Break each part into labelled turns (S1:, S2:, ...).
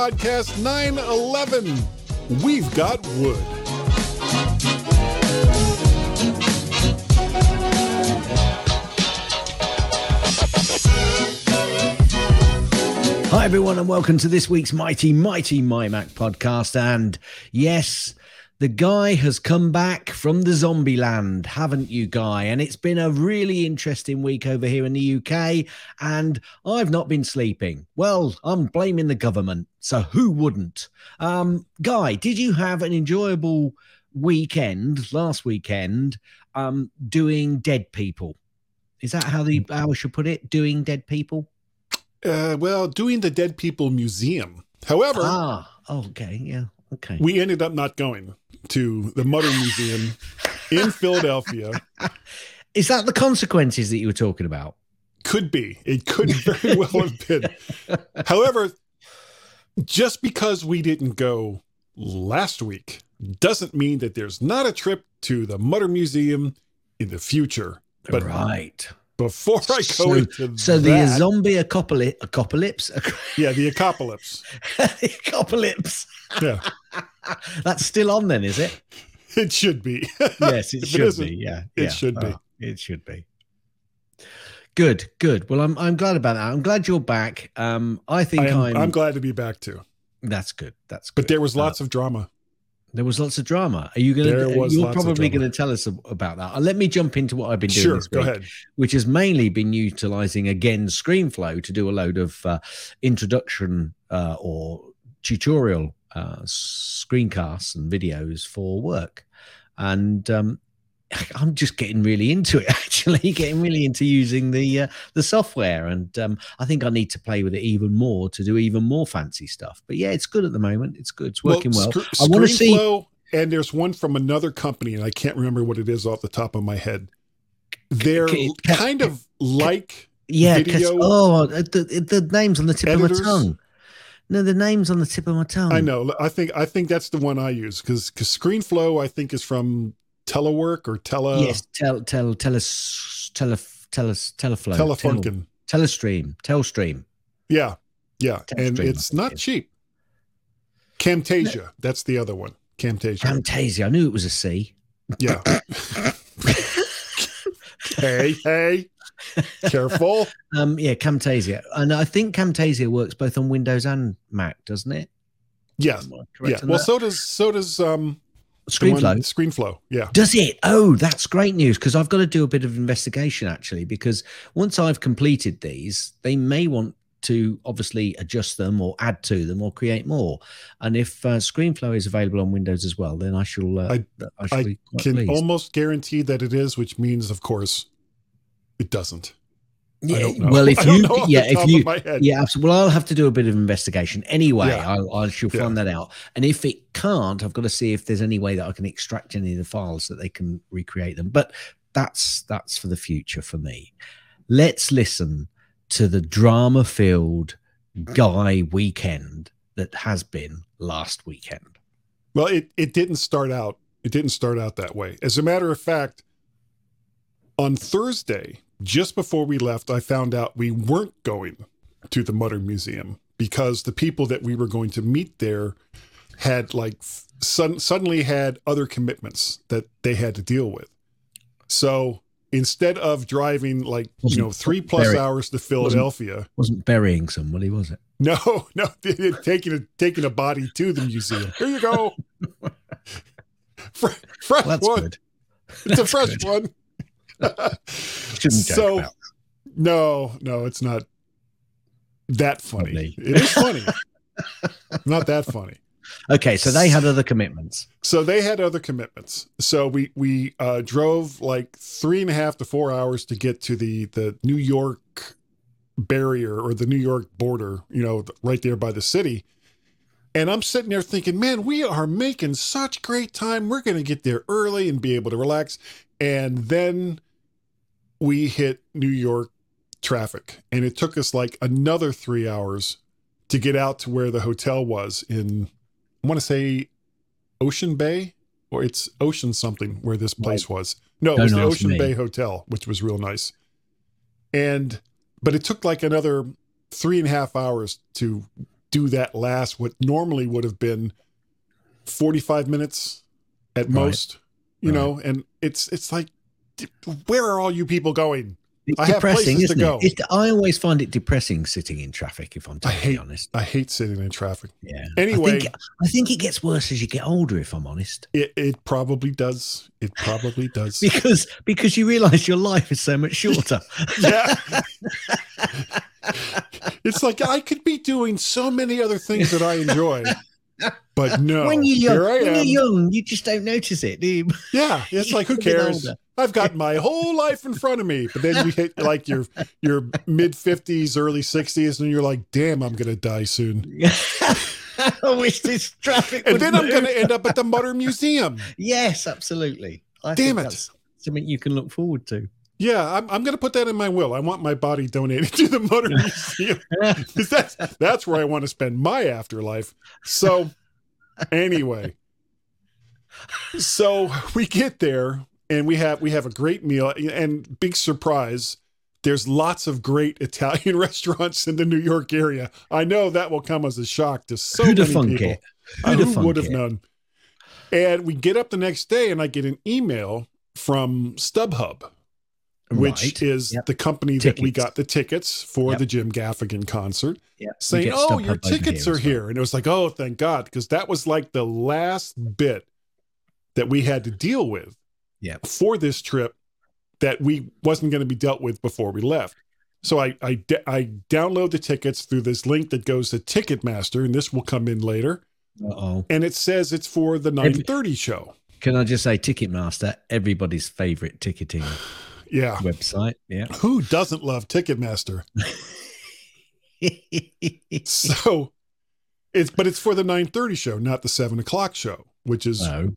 S1: Podcast 911. We've got wood.
S2: Hi, everyone, and welcome to this week's Mighty, Mighty My Mac podcast. And yes, the guy has come back from the zombie land, haven't you, Guy? And it's been a really interesting week over here in the UK. And I've not been sleeping. Well, I'm blaming the government. So who wouldn't? Um, Guy, did you have an enjoyable weekend last weekend um, doing dead people? Is that how the how I should put it? Doing dead people?
S1: Uh, well, doing the Dead People Museum. However,
S2: Ah, okay, yeah, okay.
S1: we ended up not going to the Mutter Museum in Philadelphia.
S2: Is that the consequences that you were talking about?
S1: Could be. It could very well have been. However, just because we didn't go last week doesn't mean that there's not a trip to the Mutter Museum in the future. But
S2: right.
S1: Before I go
S2: So,
S1: into
S2: so the
S1: that,
S2: zombie apocalypse, apocalypse,
S1: yeah, the apocalypse.
S2: apocalypse.
S1: Yeah,
S2: That's still on then, is it?
S1: it should be.
S2: Yes, it
S1: If it
S2: should be. Yeah,
S1: it
S2: yeah.
S1: should be.
S2: Oh, it should be. Good, good. Well, I'm I'm glad about that. I'm glad you're back. Um, I think
S1: I am,
S2: I'm.
S1: I'm glad to be back too.
S2: that's good. That's good.
S1: But there was
S2: Uh,
S1: lots of drama.
S2: There was lots of drama. Are you going to? You're probably going to tell us about that. Uh, Let me jump into what I've been doing.
S1: Sure,
S2: this
S1: go ahead.
S2: Which has mainly been utilizing again ScreenFlow to do a load of uh, introduction uh, or tutorial uh, screencasts and videos for work, and um, I'm just getting really into it. Actually, getting really into using the uh, the software, and um, I think I need to play with it even more to do even more fancy stuff. But yeah, it's good at the moment. It's good. It's working well.
S1: Scr-
S2: I wanna see-
S1: ScreenFlow, and there's one from another company, and I can't remember what it is off the top of my head. They're
S2: Ca- ca-
S1: kind of like
S2: Yeah,
S1: video
S2: oh, the, the name's on the tip
S1: editors.
S2: of my tongue. No, the name's on the tip of my tongue.
S1: I know. I think I think that's the one I use because ScreenFlow I think is from Telework or Tele
S2: yes, tell, tell, tell us, tell, tell us, teleflow, tel,
S1: Telefunken.
S2: telestream, telstream.
S1: Yeah, yeah, and
S2: Telestream,
S1: it's
S2: I think
S1: not
S2: it
S1: cheap. Camtasia, that's the other one. Camtasia.
S2: Camtasia. I knew it was a C.
S1: Yeah. hey, hey, careful.
S2: Um, yeah, Camtasia, and I think Camtasia works both on Windows and Mac, doesn't it? I
S1: yeah. Well,
S2: that?
S1: so does so does um
S2: ScreenFlow.
S1: ScreenFlow. Yeah.
S2: Does it? Oh, that's great news because I've got to do a bit of investigation actually. Because once I've completed these, they may want to obviously adjust them or add to them or create more. And if uh, ScreenFlow is available on Windows as well, then I shall. Uh,
S1: I-
S2: I, shall
S1: I
S2: be quite
S1: Can
S2: pleased.
S1: almost guarantee that it is, which means, of course, it doesn't. I
S2: Yeah. Well, if you,
S1: know off the
S2: yeah, if you, yeah, absolutely. Well, I'll have to do a bit of investigation anyway.
S1: Yeah.
S2: I'll, I shall
S1: Yeah.
S2: find that out. And if it can't, I've got to see if there's any way that I can extract any of the files that they can recreate them. But that's that's for the future for me. Let's listen to the drama-filled guy weekend that has been last weekend.
S1: Well, it, it didn't start out. It didn't start out that way. As a matter of fact, on Thursday, just before we left, I found out we weren't going to the Mutter Museum because the people that we were going to meet there had like suddenly had other commitments that they had to deal with. So instead of driving like you
S2: Wasn't
S1: know three plus
S2: very-
S1: hours to Philadelphia,
S2: Wasn't burying somebody, was it?
S1: no, no, taking a taking a body to the museum. Here you go. Fre- fresh
S2: Well, that's
S1: one.
S2: good.
S1: It's a fresh
S2: good.
S1: one. So no, no, it's not that funny.
S2: Funny.
S1: It is funny. not that funny.
S2: Okay, so they had other commitments.
S1: So they had other commitments. So we we uh, drove like three and a half to four hours to get to the the New York barrier or the New York border. You know, right there by the city. And I'm sitting there thinking, man, we are making such great time. We're going to get there early and be able to relax. And then we hit New York traffic, and it took us like another three hours to get out to where the hotel was in, I want to say Ocean Bay, or it's Ocean something where this place was. No, it was the Ocean
S2: me.
S1: Bay Hotel, which was real nice. And, but it took like another three and a half hours to do that last what normally would have been 45 minutes at
S2: Right.
S1: most, you
S2: Right.
S1: know, and it's it's like where are all you people going?
S2: It's
S1: I have
S2: depressing, isn't
S1: go.
S2: it? It's, I always find it depressing sitting in traffic. If I'm
S1: I
S2: totally
S1: hate-
S2: honest,
S1: I hate sitting in traffic.
S2: yeah.
S1: Anyway,
S2: I think, I think it gets worse as you get older. If I'm honest,
S1: it, it probably does. It probably does.
S2: because because you realise your life is so much shorter.
S1: yeah. it's like I could be doing so many other things that I enjoy. But no,
S2: when you're young, when
S1: am.
S2: you're young, you just don't notice it, do you?
S1: Yeah, it's like who cares? I've got my whole life in front of me. But then you hit like your your mid fifties, early sixties, and you're like, damn, I'm gonna die soon.
S2: I wish this traffic.
S1: And then I'm gonna end up at the Mutter Museum.
S2: Yes, absolutely. I
S1: Damn
S2: think
S1: it.
S2: Something you can look forward to.
S1: Yeah, I'm, I'm gonna put that in my will. I want my body donated to the Mutter Museum. that's that's where I want to spend my afterlife. So anyway, so we get there and we have we have a great meal and big surprise. There's lots of great Italian restaurants in the New York area. I know that will come as a shock to so
S2: Who'd
S1: many people. Uh,
S2: have
S1: would have known? And we get up the next day, and I get an email from StubHub, which
S2: Right.
S1: is
S2: Yep.
S1: the company that we got the tickets for
S2: Yep.
S1: the Jim Gaffigan concert,
S2: we
S1: saying, "Oh,
S2: StubHub
S1: your tickets are
S2: well.
S1: here," and it was like, "Oh, thank God," because that was like the last bit that we had to deal with
S2: Yep.
S1: for this trip that we wasn't going to be dealt with before we left. So I I download the tickets through this link that goes to Ticketmaster, and this will come in later
S2: Uh-oh.
S1: and it says it's for the 930 show.
S2: Can I just say Ticketmaster, everybody's favorite ticketing
S1: Yeah.
S2: website. Yeah.
S1: Who doesn't love Ticketmaster? So it's but it's for the 930 show, not the seven o'clock show, which is
S2: oh,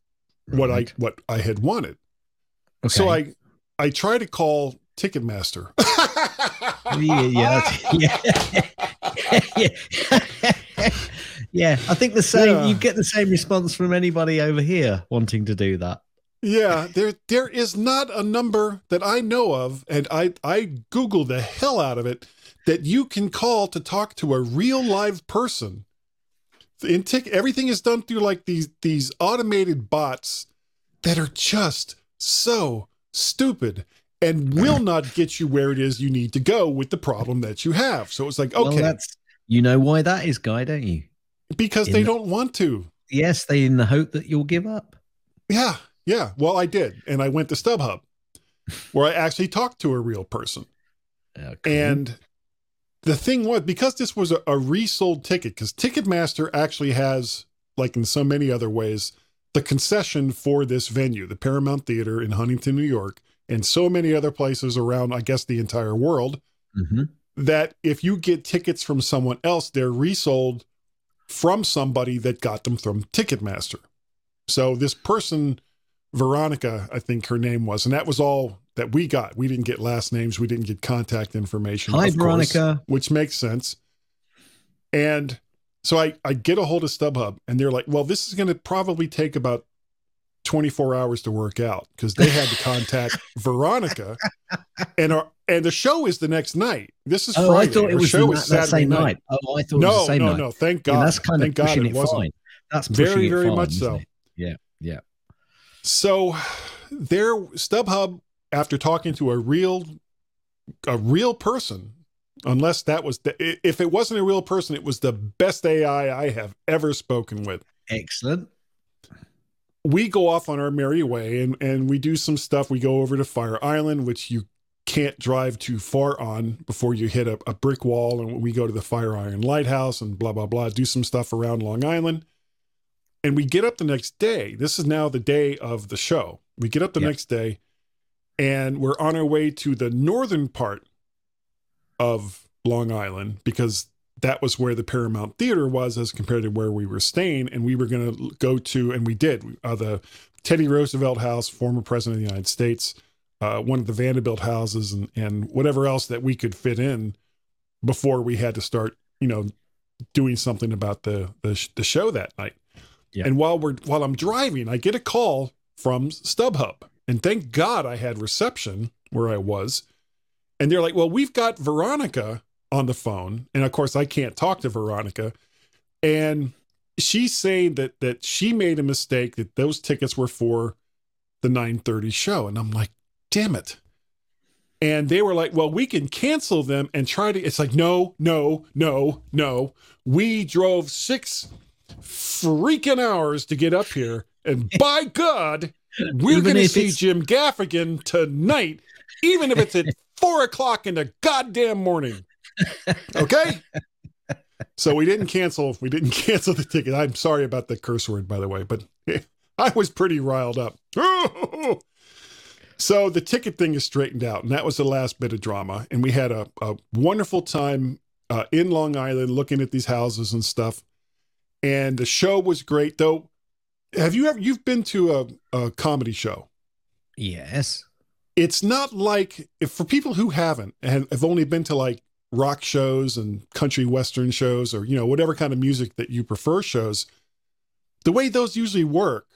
S1: what I what I had wanted.
S2: Okay.
S1: So I I try to call Ticketmaster.
S2: yeah, yeah, yeah. I think the same.
S1: Yeah.
S2: You get the same response from anybody over here wanting to do that.
S1: Yeah, there there is not a number that I know of, and I I Google the hell out of it that you can call to talk to a real live person. In tick, everything is done through like these these automated bots that are just so stupid and will not get you where it is you need to go with the problem that you have. So it's like
S2: Well,
S1: okay,
S2: that's you know why that is, guy, don't you?
S1: because
S2: in
S1: they
S2: the-
S1: don't want to.
S2: Yes, they in the hope that you'll give up.
S1: Yeah, yeah. Well, I did, and I went to StubHub, where I actually talked to a real person.
S2: Cool.
S1: And the thing was, because this was a, a resold ticket, because Ticketmaster actually has, like in so many other ways, the concession for this venue, the Paramount Theater in Huntington, New York, and so many other places around, I guess, the entire world,
S2: Mhm.
S1: that if you get tickets from someone else, they're resold from somebody that got them from Ticketmaster. So this person, Veronica, I think her name was, and that was all that we got. We didn't get last names, we didn't get contact information.
S2: Hi,
S1: of course,
S2: Veronica.
S1: which makes sense. And so I, I get a hold of StubHub, and they're like, well, this is going to probably take about 24 hours to work out because they had to contact Veronica, and our and the show is the next night. This is
S2: Oh,
S1: Friday.
S2: I thought it
S1: Our
S2: was
S1: show
S2: the,
S1: is Saturday
S2: same night. Oh, I thought it was
S1: No,
S2: the same night.
S1: no,
S2: night.
S1: no. Thank
S2: Yeah,
S1: God.
S2: that's kind of
S1: Thank God
S2: pushing
S1: it
S2: it
S1: wasn't.
S2: fine. That's
S1: Very, very
S2: fine,
S1: much so.
S2: it? Yeah, yeah.
S1: So their StubHub, after talking to a real a real person, unless that was the, if it wasn't a real person, it was the best AI I have ever spoken with.
S2: Excellent.
S1: We go off on our merry way and and we do some stuff. We go over to Fire Island, which you can't drive too far on before you hit a, a brick wall. And we go to the Fire Island Lighthouse and blah blah blah. Do some stuff around Long Island. And we get up the next day. This is now the day of the show. We get up the next day and we're on our way to the northern part of Long Island because that was where the Paramount Theater was as compared to where we were staying. And we were going to go to, and we did, uh, the Teddy Roosevelt House, former president of the United States, uh, one of the Vanderbilt houses, and, and whatever else that we could fit in before we had to start, you know, doing something about the the, sh- the show that night.
S2: Yeah.
S1: And while we're while I'm driving, I get a call from StubHub, and thank God I had reception where I was. And they're like, "Well, we've got Veronica on the phone, and of course I can't talk to Veronica, and she's saying that that she made a mistake that those tickets were for the 9:30 show. And I'm like damn it. And they were like well we can cancel them and try to it's like no no no no. We drove 6 freaking hours to get up here. And by god we're going to see Jim Gaffigan tonight even if it's at 4 o'clock in the goddamn morning okay so we didn't cancel. We didn't cancel the ticket. I'm sorry about the curse word, by the way, but I was pretty riled up. so the ticket thing is straightened out, and that was the last bit of drama. And we had a, a wonderful time uh, in Long Island looking at these houses and stuff. And the show was great, though. Have you ever you've been to a, a comedy show?
S2: Yes.
S1: It's not like if for people who haven't and have only been to like rock shows and country western shows or you know whatever kind of music that you prefer shows the way those usually work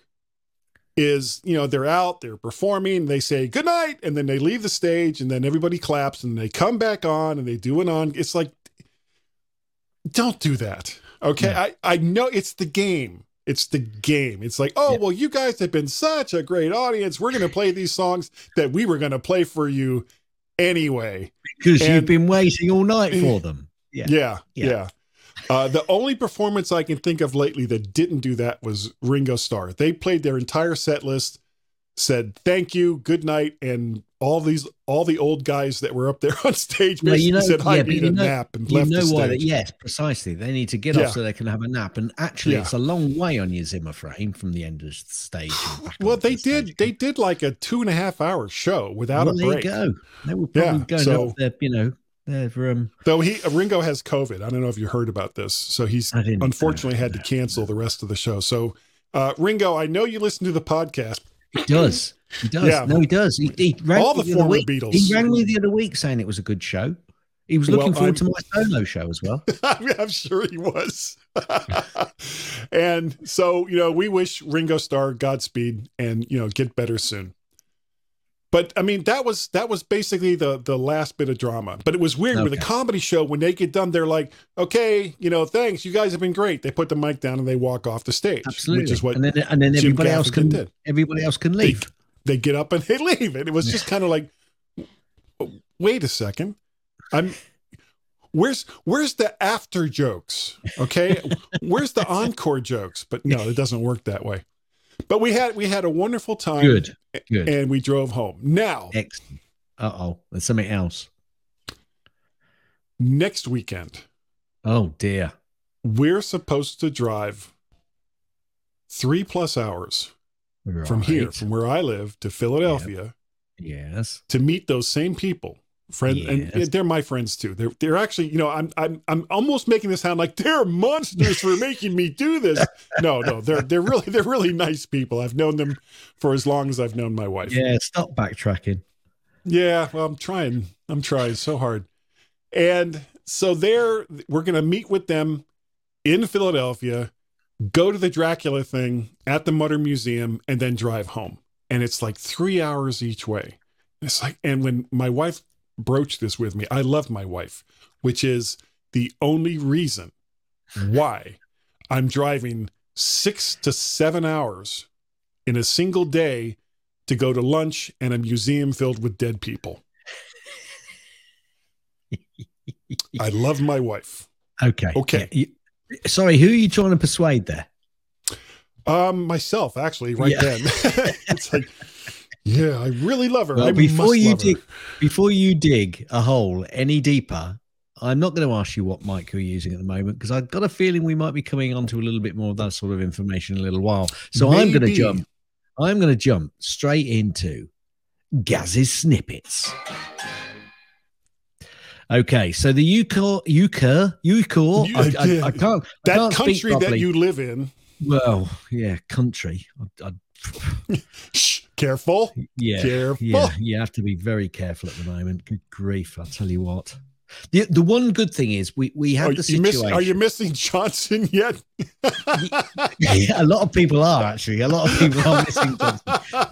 S1: is you know they're out they're performing they say good night and then they leave the stage and then everybody claps and they come back on and they do it on it's like don't do that okay
S2: Yeah.
S1: i i know it's the game it's the game it's like oh
S2: Yeah.
S1: well you guys have been such a great audience we're going to play these songs that we were going to play for you anyway
S2: Because
S1: And-
S2: you've been waiting all night for them. Yeah.
S1: yeah,
S2: Yeah.
S1: yeah. Uh, the only performance I can think of lately that didn't do that was Ringo Starr. They played their entire set list, said thank you, good night, and all these all the old guys that were up there on stage
S2: Well, you know-
S1: said I
S2: yeah,
S1: need
S2: you
S1: a
S2: know-
S1: nap and left
S2: know
S1: the
S2: why?
S1: stage.
S2: That, yes, precisely. They need to get
S1: Yeah.
S2: off so they can have a nap. And actually,
S1: Yeah.
S2: it's a long way on your Zimmer frame from the end of the stage.
S1: Well, they
S2: the stage
S1: did. They did like a two and a half hour show without
S2: well,
S1: a
S2: there
S1: break.
S2: you go. They were
S1: Yeah,
S2: going
S1: so-
S2: off their, you know, their um.
S1: Though he Ringo has COVID. I don't know if you heard about this. So he's unfortunately had to cancel the rest of the show. So uh, Ringo, I know you listen to the podcast.
S2: He does. He does.
S1: Yeah.
S2: No, he does. He, he rang
S1: All
S2: me
S1: the
S2: other
S1: former
S2: week.
S1: Beatles.
S2: He rang me the other week saying it was a good show. He was
S1: Well,
S2: looking forward
S1: I'm-
S2: to my solo show as well.
S1: I'm sure he was. and so, you know, we wish Ringo Starr Godspeed and, you know, get better soon. But I mean, that was that was basically the the last bit of drama. But it was weird with a comedy show when they get done, they're like, okay, you know, thanks, you guys have been great. They put the mic down and they walk off the stage,
S2: Absolutely.
S1: which is what
S2: and then and then
S1: Jim
S2: everybody else
S1: Gaffigan
S2: can
S1: did.
S2: everybody else can leave.
S1: they get up and they leave. And it was just kind of like, wait a second. I'm where's where's the after jokes? Okay. where's the encore jokes? But no, it doesn't work that way. But we had we had a wonderful time
S2: Good. Good.
S1: and we drove home. Now,
S2: Excellent. Uh oh. There's something else.
S1: next weekend,
S2: Oh dear.
S1: we're supposed to drive three plus hours from here, from where I live to Philadelphia.
S2: Yes.
S1: to meet those same people friend and they're my friends too they're they're actually you know i'm i'm i'm almost making this sound like they're monsters for making me do this no no they're they're really they're really nice people i've known them for as long as i've known my wife
S2: Yeah. Stop backtracking.
S1: yeah well i'm trying i'm trying so hard and so there we're going to meet with them in philadelphia go to the dracula thing at the mutter museum and then drive home and it's like three hours each way it's like and when my wife broached this with me i love my wife which is the only reason why i'm driving six to seven hours in a single day to go to lunch and a museum filled with dead people i love my wife
S2: Okay.
S1: Okay.
S2: Yeah, sorry, who are you trying to persuade there?
S1: Um, myself actually, right
S2: Yeah.
S1: then. it's like, yeah, I really love her.
S2: Well, before you
S1: love her.
S2: dig, before you dig a hole any deeper, I'm not going to ask you what mic you're using at the moment because I've got a feeling we might be coming on to a little bit more of that sort of information in a little while. So I'm going to jump. I'm going to jump straight into Gaz's snippets. Okay, so the Eucor, Eucor, Eucor. I, I, I can't. I
S1: that
S2: can't speak
S1: country that you live in.
S2: Well, yeah, country. I, I,
S1: Shh, careful,
S2: yeah,
S1: careful.
S2: Yeah, you have to be very careful at the moment. Good grief! I'll tell you what. The the one good thing is we we have
S1: Are
S2: the
S1: you, miss,
S2: situation.
S1: are you missing Johnson yet?
S2: Yeah, a lot of people are actually. A lot of people are missing Johnson.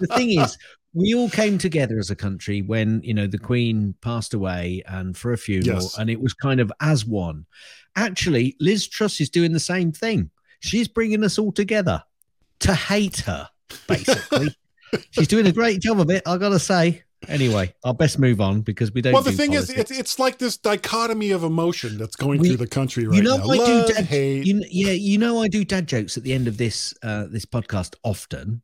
S2: The thing is, we all came together as a country when you know the Queen passed away and for a funeral,
S1: Yes.
S2: and it was kind of as one. Actually, Liz Truss is doing the same thing. She's bringing us all together to hate her, basically. She's doing a great job of it, I gotta say. Anyway, I'll best move on because we don't.
S1: well, the
S2: do
S1: thing is, it's, it's like this dichotomy of emotion that's going
S2: We-
S1: through the country right
S2: you know
S1: now.
S2: I
S1: Love,
S2: do dad,
S1: hate.
S2: you, yeah you know I do dad jokes at the end of this uh this podcast often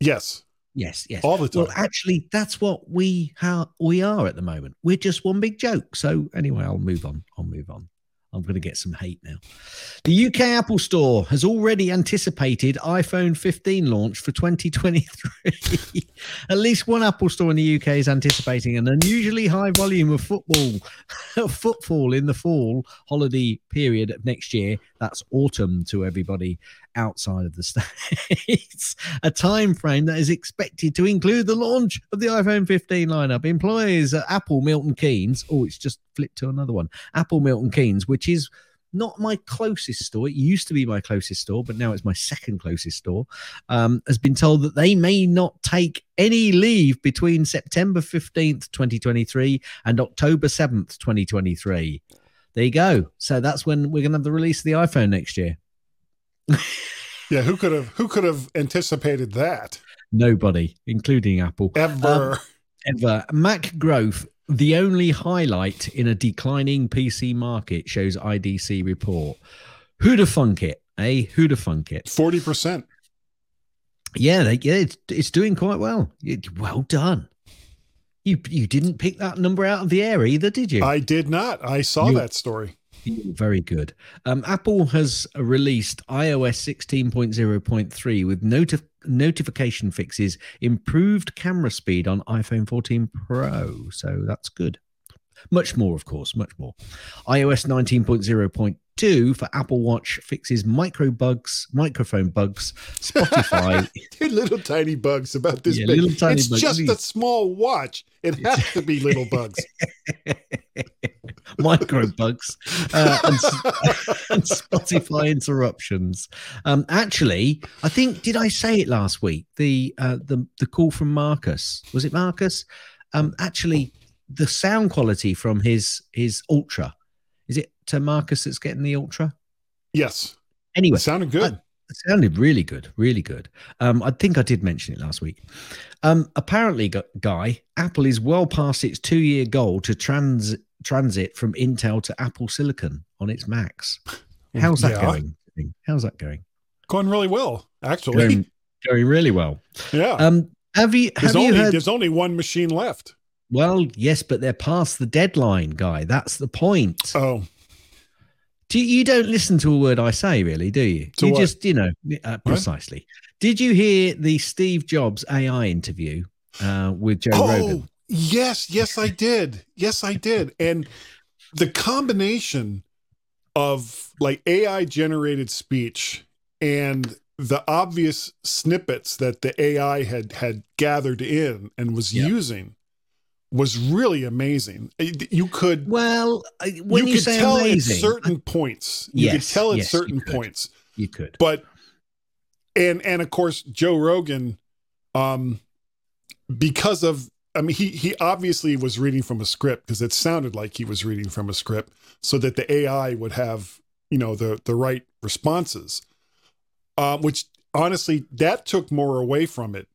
S1: yes,
S2: yes yes
S1: all the time.
S2: well actually that's what we how we are at the moment we're just one big joke so anyway I'll move on I'll move on I'm going to get some hate now. The UK Apple Store has already anticipated iPhone 15 launch for 2023. At least one Apple Store in the UK is anticipating an unusually high volume of football footfall in the fall holiday period of next year. That's autumn to everybody outside of the states. A time frame that is expected to include the launch of the iPhone 15 lineup. Employees at Apple Milton Keynes. Oh, it's just flipped to another one. Apple Milton Keynes, which is not my closest store. It used to be my closest store, but now it's my second closest store. Um, has been told that they may not take any leave between September 15th, 2023 and October 7th, 2023. There you go. So that's when we're going to have the release of the iPhone next year.
S1: yeah, who could have who could have anticipated that
S2: Nobody, including Apple.
S1: ever?
S2: Ever. Mac growth, the only highlight in a declining PC market, shows IDC report. Who'd have funk it? Eh? Who'd have funk it?
S1: Forty percent.
S2: Yeah, they, yeah, it's, it's doing quite well. It- well done. You you didn't pick that number out of the air either, did you?
S1: I did not. I saw
S2: You-
S1: that story.
S2: Very good. Um, Apple has released iOS 16.0.3 with notif- notification fixes, improved camera speed on iPhone 14 Pro. So that's good. Much more, of course, much more. iOS 19.0.2 for Apple Watch fixes micro bugs, microphone bugs, Spotify.
S1: Little tiny bugs about this
S2: Yeah,
S1: big.
S2: little tiny
S1: it's
S2: bugs.
S1: just a small watch. It has to be little bugs.
S2: micro bugs uh, and, and Spotify interruptions. Um, actually, I think did I say it last week? The uh, the the call from Marcus was it Marcus? Um, actually, the sound quality from his his Ultra is it to Marcus that's getting the Ultra?
S1: Yes,
S2: Anyway,
S1: it sounded good.
S2: it sounded really good, really good. Um, I think I did mention it last week. Um, apparently, Guy, Apple is well past its two-year goal to trans transit from Intel to Apple Silicon on its Macs. How's that
S1: Yeah.
S2: going? How's that going?
S1: Going really well, actually.
S2: Going, going really well.
S1: yeah.
S2: Um, have you
S1: there's
S2: you
S1: only
S2: heard?
S1: there's only one machine left.
S2: Well, yes, but they're past the deadline, Guy. That's the point.
S1: Oh,
S2: Do you, you don't listen to a word I say, really, do you?
S1: To
S2: you
S1: what?
S2: just, you know, uh, precisely. Did you hear the Steve Jobs AI interview uh, with Joe
S1: oh,
S2: Rogan?
S1: yes, yes, I did. Yes, I did. And the combination of like AI generated speech and the obvious snippets that the AI had had gathered in and was
S2: Yep.
S1: using was really amazing. You could
S2: Well, uh, when
S1: you,
S2: you,
S1: could tell
S2: amazing,
S1: at certain points. You
S2: Yes,
S1: could tell at
S2: yes, you
S1: certain
S2: could.
S1: points.
S2: you could.
S1: But and and of course Joe Rogan, um, because of I mean he he obviously was reading from a script because it sounded like he was reading from a script so that the AI would have you know the the right responses, um, which honestly that took more away from it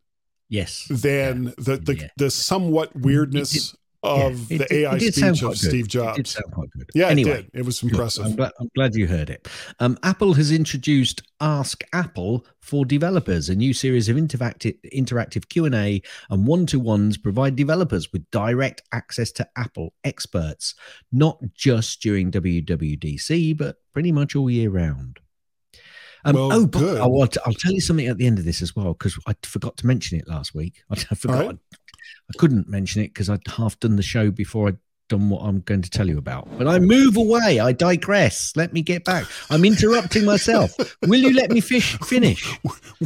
S2: Yes.
S1: than the the,
S2: Yeah.
S1: the somewhat weirdness of
S2: Yeah, it
S1: the AI
S2: it
S1: speech of
S2: good.
S1: Steve
S2: It did
S1: Jobs.
S2: sound quite good.
S1: Yeah,
S2: anyway,
S1: it did. It was impressive.
S2: I'm glad, I'm glad you heard it. Um, Apple has introduced Ask Apple for developers, a new series of interactive interactive Q and A and one to ones provide developers with direct access to Apple experts, not just during WWDC, but pretty much all year round. Um,
S1: Well,
S2: oh, but
S1: good.
S2: I'll, I'll tell you something at the end of this as well because I forgot to mention it last week. I, forgot.
S1: right.
S2: I couldn't mention it because I'd half done the show before I'd done what I'm going to tell you about. But I move away. I digress. Let me get back. I'm interrupting myself. Will you let me fish finish?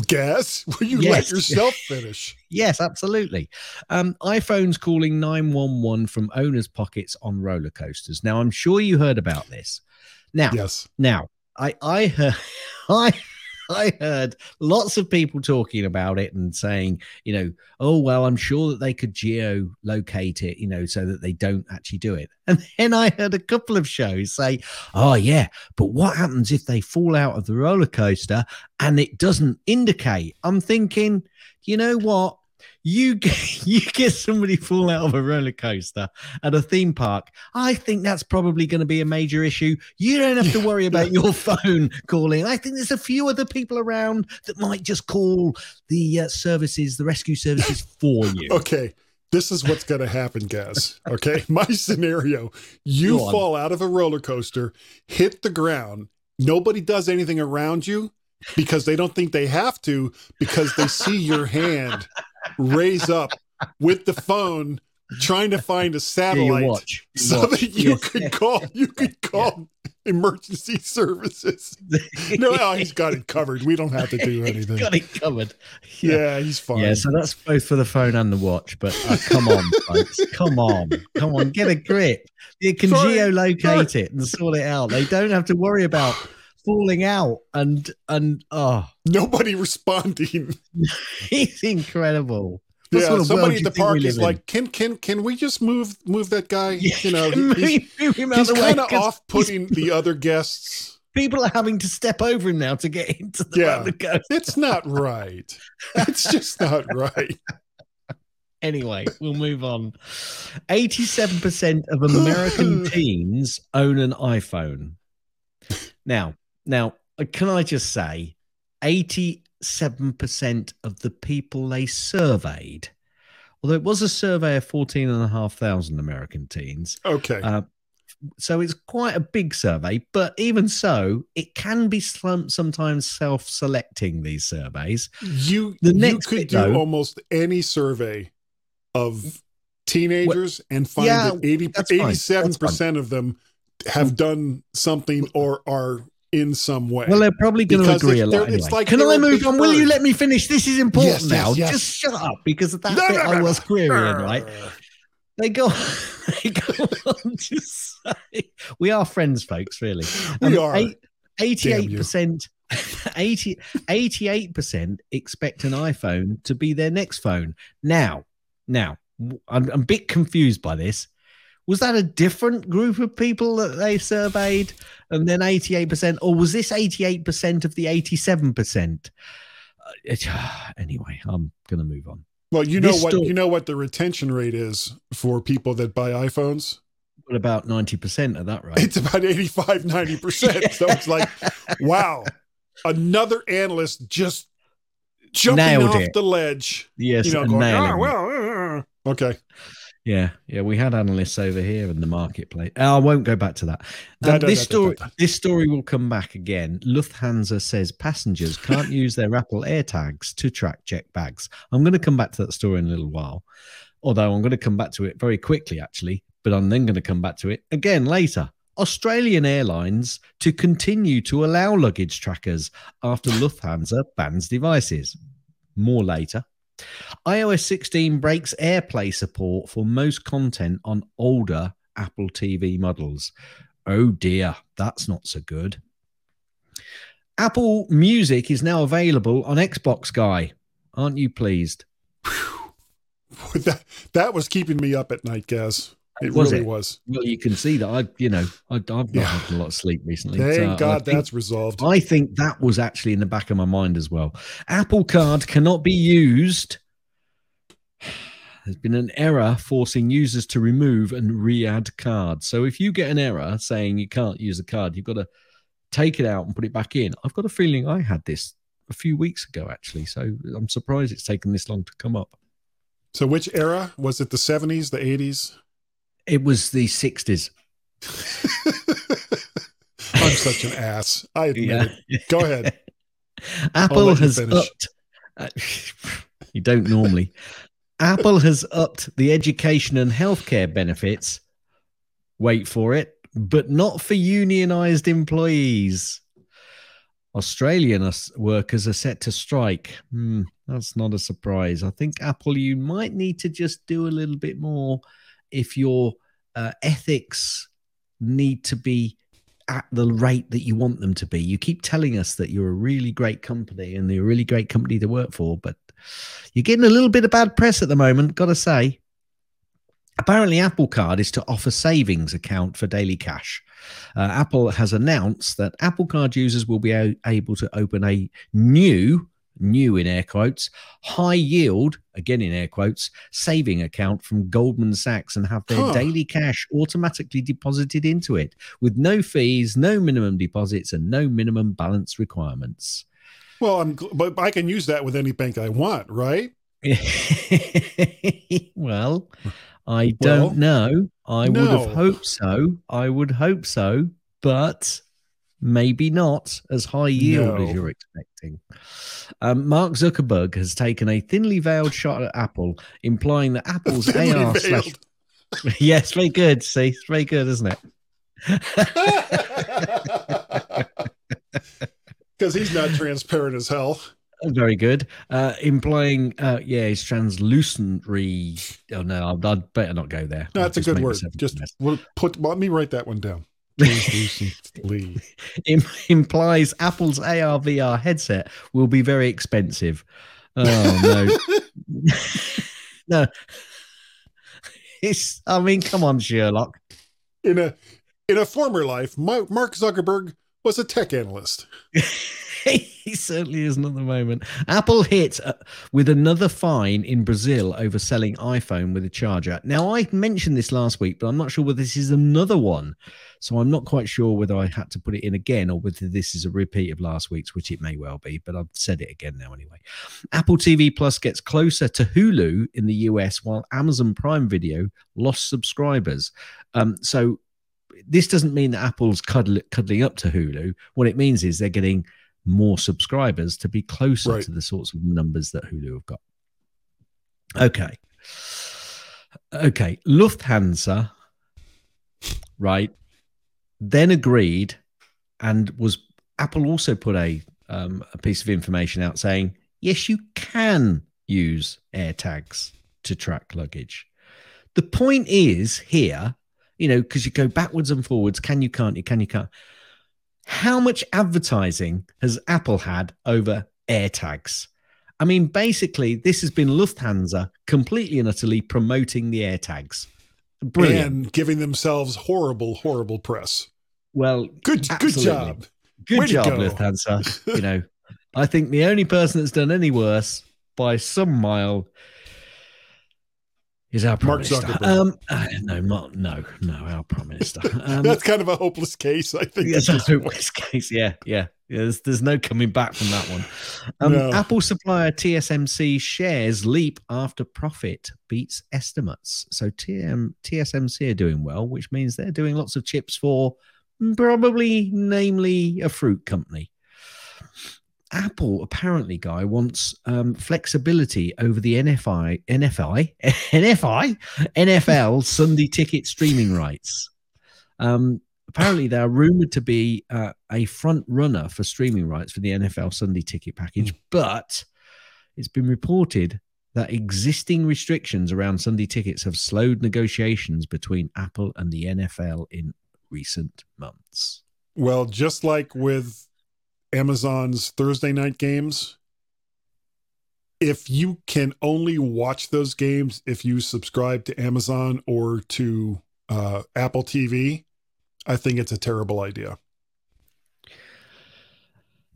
S1: Gaz? Will you
S2: Yes.
S1: let yourself finish?
S2: Yes, absolutely. Um, iPhone's calling 911 from owners' pockets on roller coasters. Now, I'm sure you heard about this. Now,
S1: Yes.
S2: now, I I heard I I heard lots of people talking about it and saying, you know, oh well, I'm sure that they could geolocate it, you know, so that they don't actually do it. And then I heard a couple of shows say, oh yeah, but what happens if they fall out of the roller coaster and it doesn't indicate? I'm thinking, you know what? You get, you get somebody fall out of a roller coaster at a theme park, I think that's probably going to be a major issue. You don't have to worry about your phone calling. I think there's a few other people around that might just call the uh, services, the rescue services for you.
S1: Okay. This is what's going to happen, guys. Okay. My scenario you fall out of a roller coaster, hit the ground, nobody does anything around you because they don't think they have to because they see your hand raise up with the phone trying to find a satellite
S2: watch.
S1: so
S2: watch.
S1: that you
S2: Yes.
S1: could call you could call emergency services. No, oh, he's got it covered. We don't have to do
S2: He's
S1: anything.
S2: got it covered.
S1: Yeah, he's fine.
S2: Yeah, so that's both for the phone and the watch. But uh, come on, folks, come on, come on, get a grip. You can
S1: Sorry,
S2: geolocate it and sort it out. They don't have to worry about falling out and and oh,
S1: Nobody responding.
S2: it's incredible. What
S1: yeah,
S2: sort of world
S1: somebody at the park is like, can can can we just move move that guy? You know, he- he's, he's kind of off putting the other guests.
S2: People are having to step over him now to get into the
S1: Yeah.
S2: roller coaster.
S1: It's not right. It's just not right.
S2: Anyway, we'll move on. 87% of American teens own an iPhone. Now, now, uh, can I just say 87% of the people they surveyed, although it was a survey of 14,500 American teens,
S1: Okay.
S2: uh, so it's quite a big survey, but even so, it can be some, sometimes self selecting these surveys.
S1: you
S2: the
S1: you
S2: next
S1: could
S2: bit,
S1: do
S2: though-
S1: almost any survey of teenagers and find
S2: Yeah,
S1: that 80,
S2: that's fine. That's
S1: 87% of them have done something or are in some way.
S2: Well, they're probably going to agree a lot. Anyway.
S1: like
S2: Can I move on? Will you let me finish? This is important
S1: Yes, yes,
S2: now.
S1: yes.
S2: Just shut up because that
S1: No,
S2: bit
S1: no,
S2: I was
S1: no.
S2: querying, right? They go, they go on to say, we are friends, folks, really.
S1: We um, are.
S2: eight- 88%, 80, 88% expect an iPhone to be their next phone. Now, now, I'm, I'm a bit confused by this. Was that a different group of people that they surveyed and then 88%, or was this 88% of the 87%? Uh, anyway, I'm going to move on.
S1: Well, you know
S2: This
S1: what
S2: story-
S1: you know what the retention rate is for people that buy iPhones?
S2: What about 90% of that, right?
S1: It's about 85 90%. So it's like, wow. Another analyst just jumping
S2: Nailed
S1: off
S2: it.
S1: the ledge,
S2: yes,
S1: you know, going,
S2: nailing
S1: "Ah,
S2: it.
S1: well, uh, uh." okay.
S2: Yeah, yeah, we had analysts over here in the marketplace. Oh, I won't go back to that.
S1: Da,
S2: Um,
S1: da,
S2: this
S1: da,
S2: story, this story will come back again. Lufthansa says passengers can't use their Apple AirTags to track check bags. I'm going to come back to that story in a little while, although I'm going to come back to it very quickly, actually. But I'm then going to come back to it again later. Australian Airlines to continue to allow luggage trackers after Lufthansa bans devices. More later. iOS 16 breaks AirPlay support for most content on older Apple TV models. Oh dear, that's not so good. Apple Music is now available on Xbox Guy. Aren't you pleased?
S1: That, that was keeping me up at night, Gaz. It
S2: Was
S1: really
S2: it?
S1: was.
S2: Well, you can see that I, you know, I, I've not
S1: Yeah.
S2: had a lot of sleep recently.
S1: Thank
S2: so uh,
S1: God
S2: think-
S1: that's resolved.
S2: I think that was actually in the back of my mind as well. Apple Card cannot be used. There's been an error forcing users to remove and re add cards. So if you get an error saying you can't use a card, you've got to take it out and put it back in. I've got a feeling I had this a few weeks ago, actually. So I'm surprised it's taken this long to come up.
S1: So which era? Was it the 70s, the 80s?
S2: It was the 60s.
S1: I'm such an ass. I admit
S2: Yeah.
S1: it. Go ahead.
S2: Apple has
S1: finish.
S2: upped. uh, you don't normally. Apple has upped the education and healthcare benefits. Wait for it, but not for unionized employees. Australian us- workers are set to strike. Hmm, that's not a surprise. I think Apple, you might need to just do a little bit more if your uh, ethics need to be at the rate that you want them to be. You keep telling us that you're a really great company and they're a really great company to work for, but you're getting a little bit of bad press at the moment, got to say. Apparently, Apple Card is to offer savings account for daily cash. Uh, Apple has announced that Apple Card users will be a- able to open a new, new in air quotes, high yield, again in air quotes, saving account from Goldman Sachs and have their
S1: Huh.
S2: daily cash automatically deposited into it with no fees, no minimum deposits, and no minimum balance requirements.
S1: Well, I'm, but I can use that with any bank I want, right?
S2: well, I don't
S1: Well,
S2: know. I would have hoped so. I would hope so, but maybe not as high yield as you're expecting. Um, Mark Zuckerberg has taken a thinly veiled shot at Apple, implying that Apple's AR slash yes, very good. See, it's very good, isn't it?
S1: Because he's not transparent as hell.
S2: Very good. Uh, implying, uh, yeah, he's translucently. Oh no, I'd, I'd better not go there.
S1: No, that's a good word. Just we'll put. Let me write that one down.
S2: Im- implies Apple's AR VR headset will be very expensive. Oh no, no. It's. I mean, come on, Sherlock.
S1: in a in a former life, Ma- Mark Zuckerberg was a tech analyst.
S2: he certainly isn't at the moment. Apple hit uh, with another fine in Brazil over selling iPhone with a charger. Now, I mentioned this last week, but I'm not sure whether this is another one. So I'm not quite sure whether I had to put it in again or whether this is a repeat of last week's, which it may well be, but I've said it again now anyway. Apple TV Plus gets closer to Hulu in the US while Amazon Prime Video lost subscribers. Um, so this doesn't mean that Apple's cuddle, cuddling up to Hulu. What it means is they're getting more subscribers to be closer
S1: Right.
S2: to the sorts of numbers that Hulu have got. Okay. Okay. Lufthansa, right, then agreed and was Apple also put a um, a piece of information out saying, yes, you can use AirTags to track luggage. The point is here, you know, because you go backwards and forwards, can you, can't you, can you, can't. How much advertising has Apple had over AirTags? I mean, basically, this has been Lufthansa completely and utterly promoting the AirTags. Brilliant.
S1: and giving themselves horrible, horrible press.
S2: well,
S1: Good, good job.
S2: good
S1: Way
S2: job,
S1: go.
S2: Lufthansa. you know, I think the only person that's done any worse by some mile is our prime
S1: Mark
S2: minister. Um, uh, no, Mark, no, no, our prime minister. Um,
S1: That's kind of a hopeless case, I think.
S2: That's a hopeless case. Yeah, yeah. yeah there's, there's no coming back from that one. Um,
S1: No.
S2: Apple supplier TSMC shares leap after profit beats estimates. So TM, TSMC are doing well, which means they're doing lots of chips for probably, namely, a fruit company. Apple apparently, guy wants um, flexibility over the NFI, NFI, NFI, NFL Sunday ticket streaming rights. Um, apparently, they are rumored to be uh, a front runner for streaming rights for the NFL Sunday ticket package, but it's been reported that existing restrictions around Sunday tickets have slowed negotiations between Apple and the NFL in recent months.
S1: Well, just like with Amazon's Thursday night games, if you can only watch those games if you subscribe to Amazon or to uh, Apple TV, I think it's a terrible idea.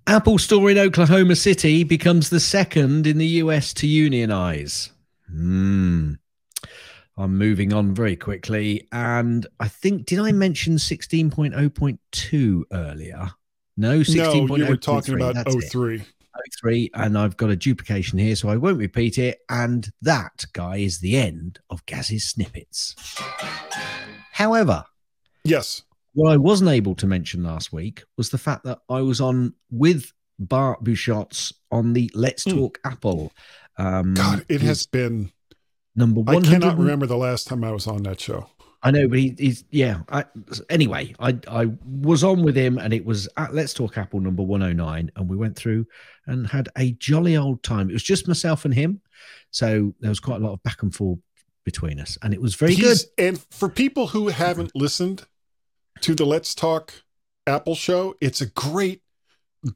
S2: Apple store in Oklahoma City becomes the second in the US to unionize. Hmm. I'm moving on very quickly. And I think, did I mention 16.0.2 earlier? No, 16.0.3.
S1: no, you were talking about
S2: That's it.
S1: 03.
S2: 03, and I've got a duplication here, so I won't repeat it. And that, guy, is the end of Gaz's snippets. However,
S1: Yes.
S2: what I wasn't able to mention last week was the fact that I was on with Bart Busschots on the Let's
S1: Hmm.
S2: Talk Apple. Um,
S1: God, it has been.
S2: number one.
S1: I
S2: cannot
S1: remember the last time I was on that show.
S2: I know, but he, he's yeah. I, anyway, I I was on with him, and it was at Let's Talk Apple number one hundred nine, and we went through and had a jolly old time. It was just myself and him, so there was quite a lot of back and forth between us, and it was very good.
S1: And for people who haven't listened to the Let's Talk Apple show. It's a great,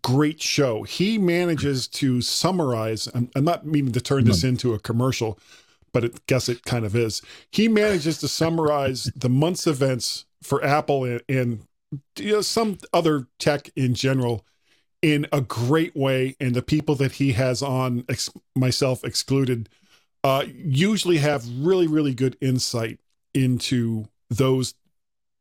S1: great show. He manages to summarize. I'm, I'm not meaning to turn this into a commercial, but I guess it kind of is. He manages to summarize the month's events for Apple and, and you know, some other tech in general in a great way. And the people that he has on, ex- myself excluded, uh, usually have really, really good insight into those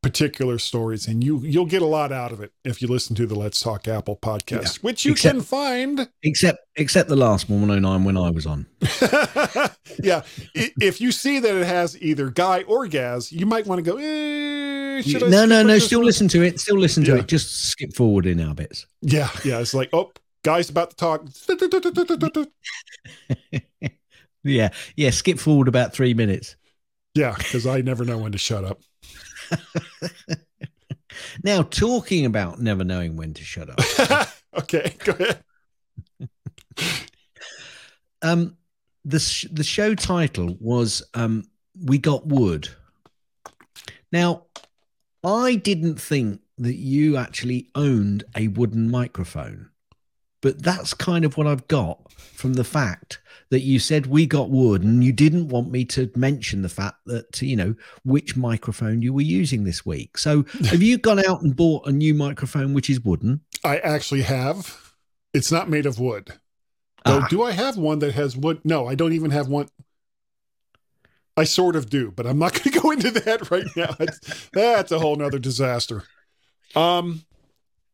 S1: particular stories and you you'll get a lot out of it if you listen to the let's talk apple podcast yeah. which you except, can find.
S2: Except except the last 109 when i was on.
S1: Yeah if you see that it has either guy or gaz you might want to go eh,
S2: no no no still one? listen to it still listen to yeah. it just skip forward in our bits.
S1: Yeah yeah it's like oh guy's about to talk.
S2: Yeah yeah skip forward about three minutes.
S1: Yeah because i never know when to shut up
S2: now, talking about never knowing when to shut up.
S1: okay, go ahead.
S2: um, the sh- the show title was um, "We Got Wood." Now, I didn't think that you actually owned a wooden microphone, but that's kind of what I've got from the fact that you said we got wood and you didn't want me to mention the fact that you know which microphone you were using this week. So have you gone out and bought a new microphone which is wooden?
S1: I actually have. It's not made of wood. Ah. do i have one that has wood? No i don't even have one. I sort of do but i'm not going to go into that right now. That's, that's a whole nother disaster. Um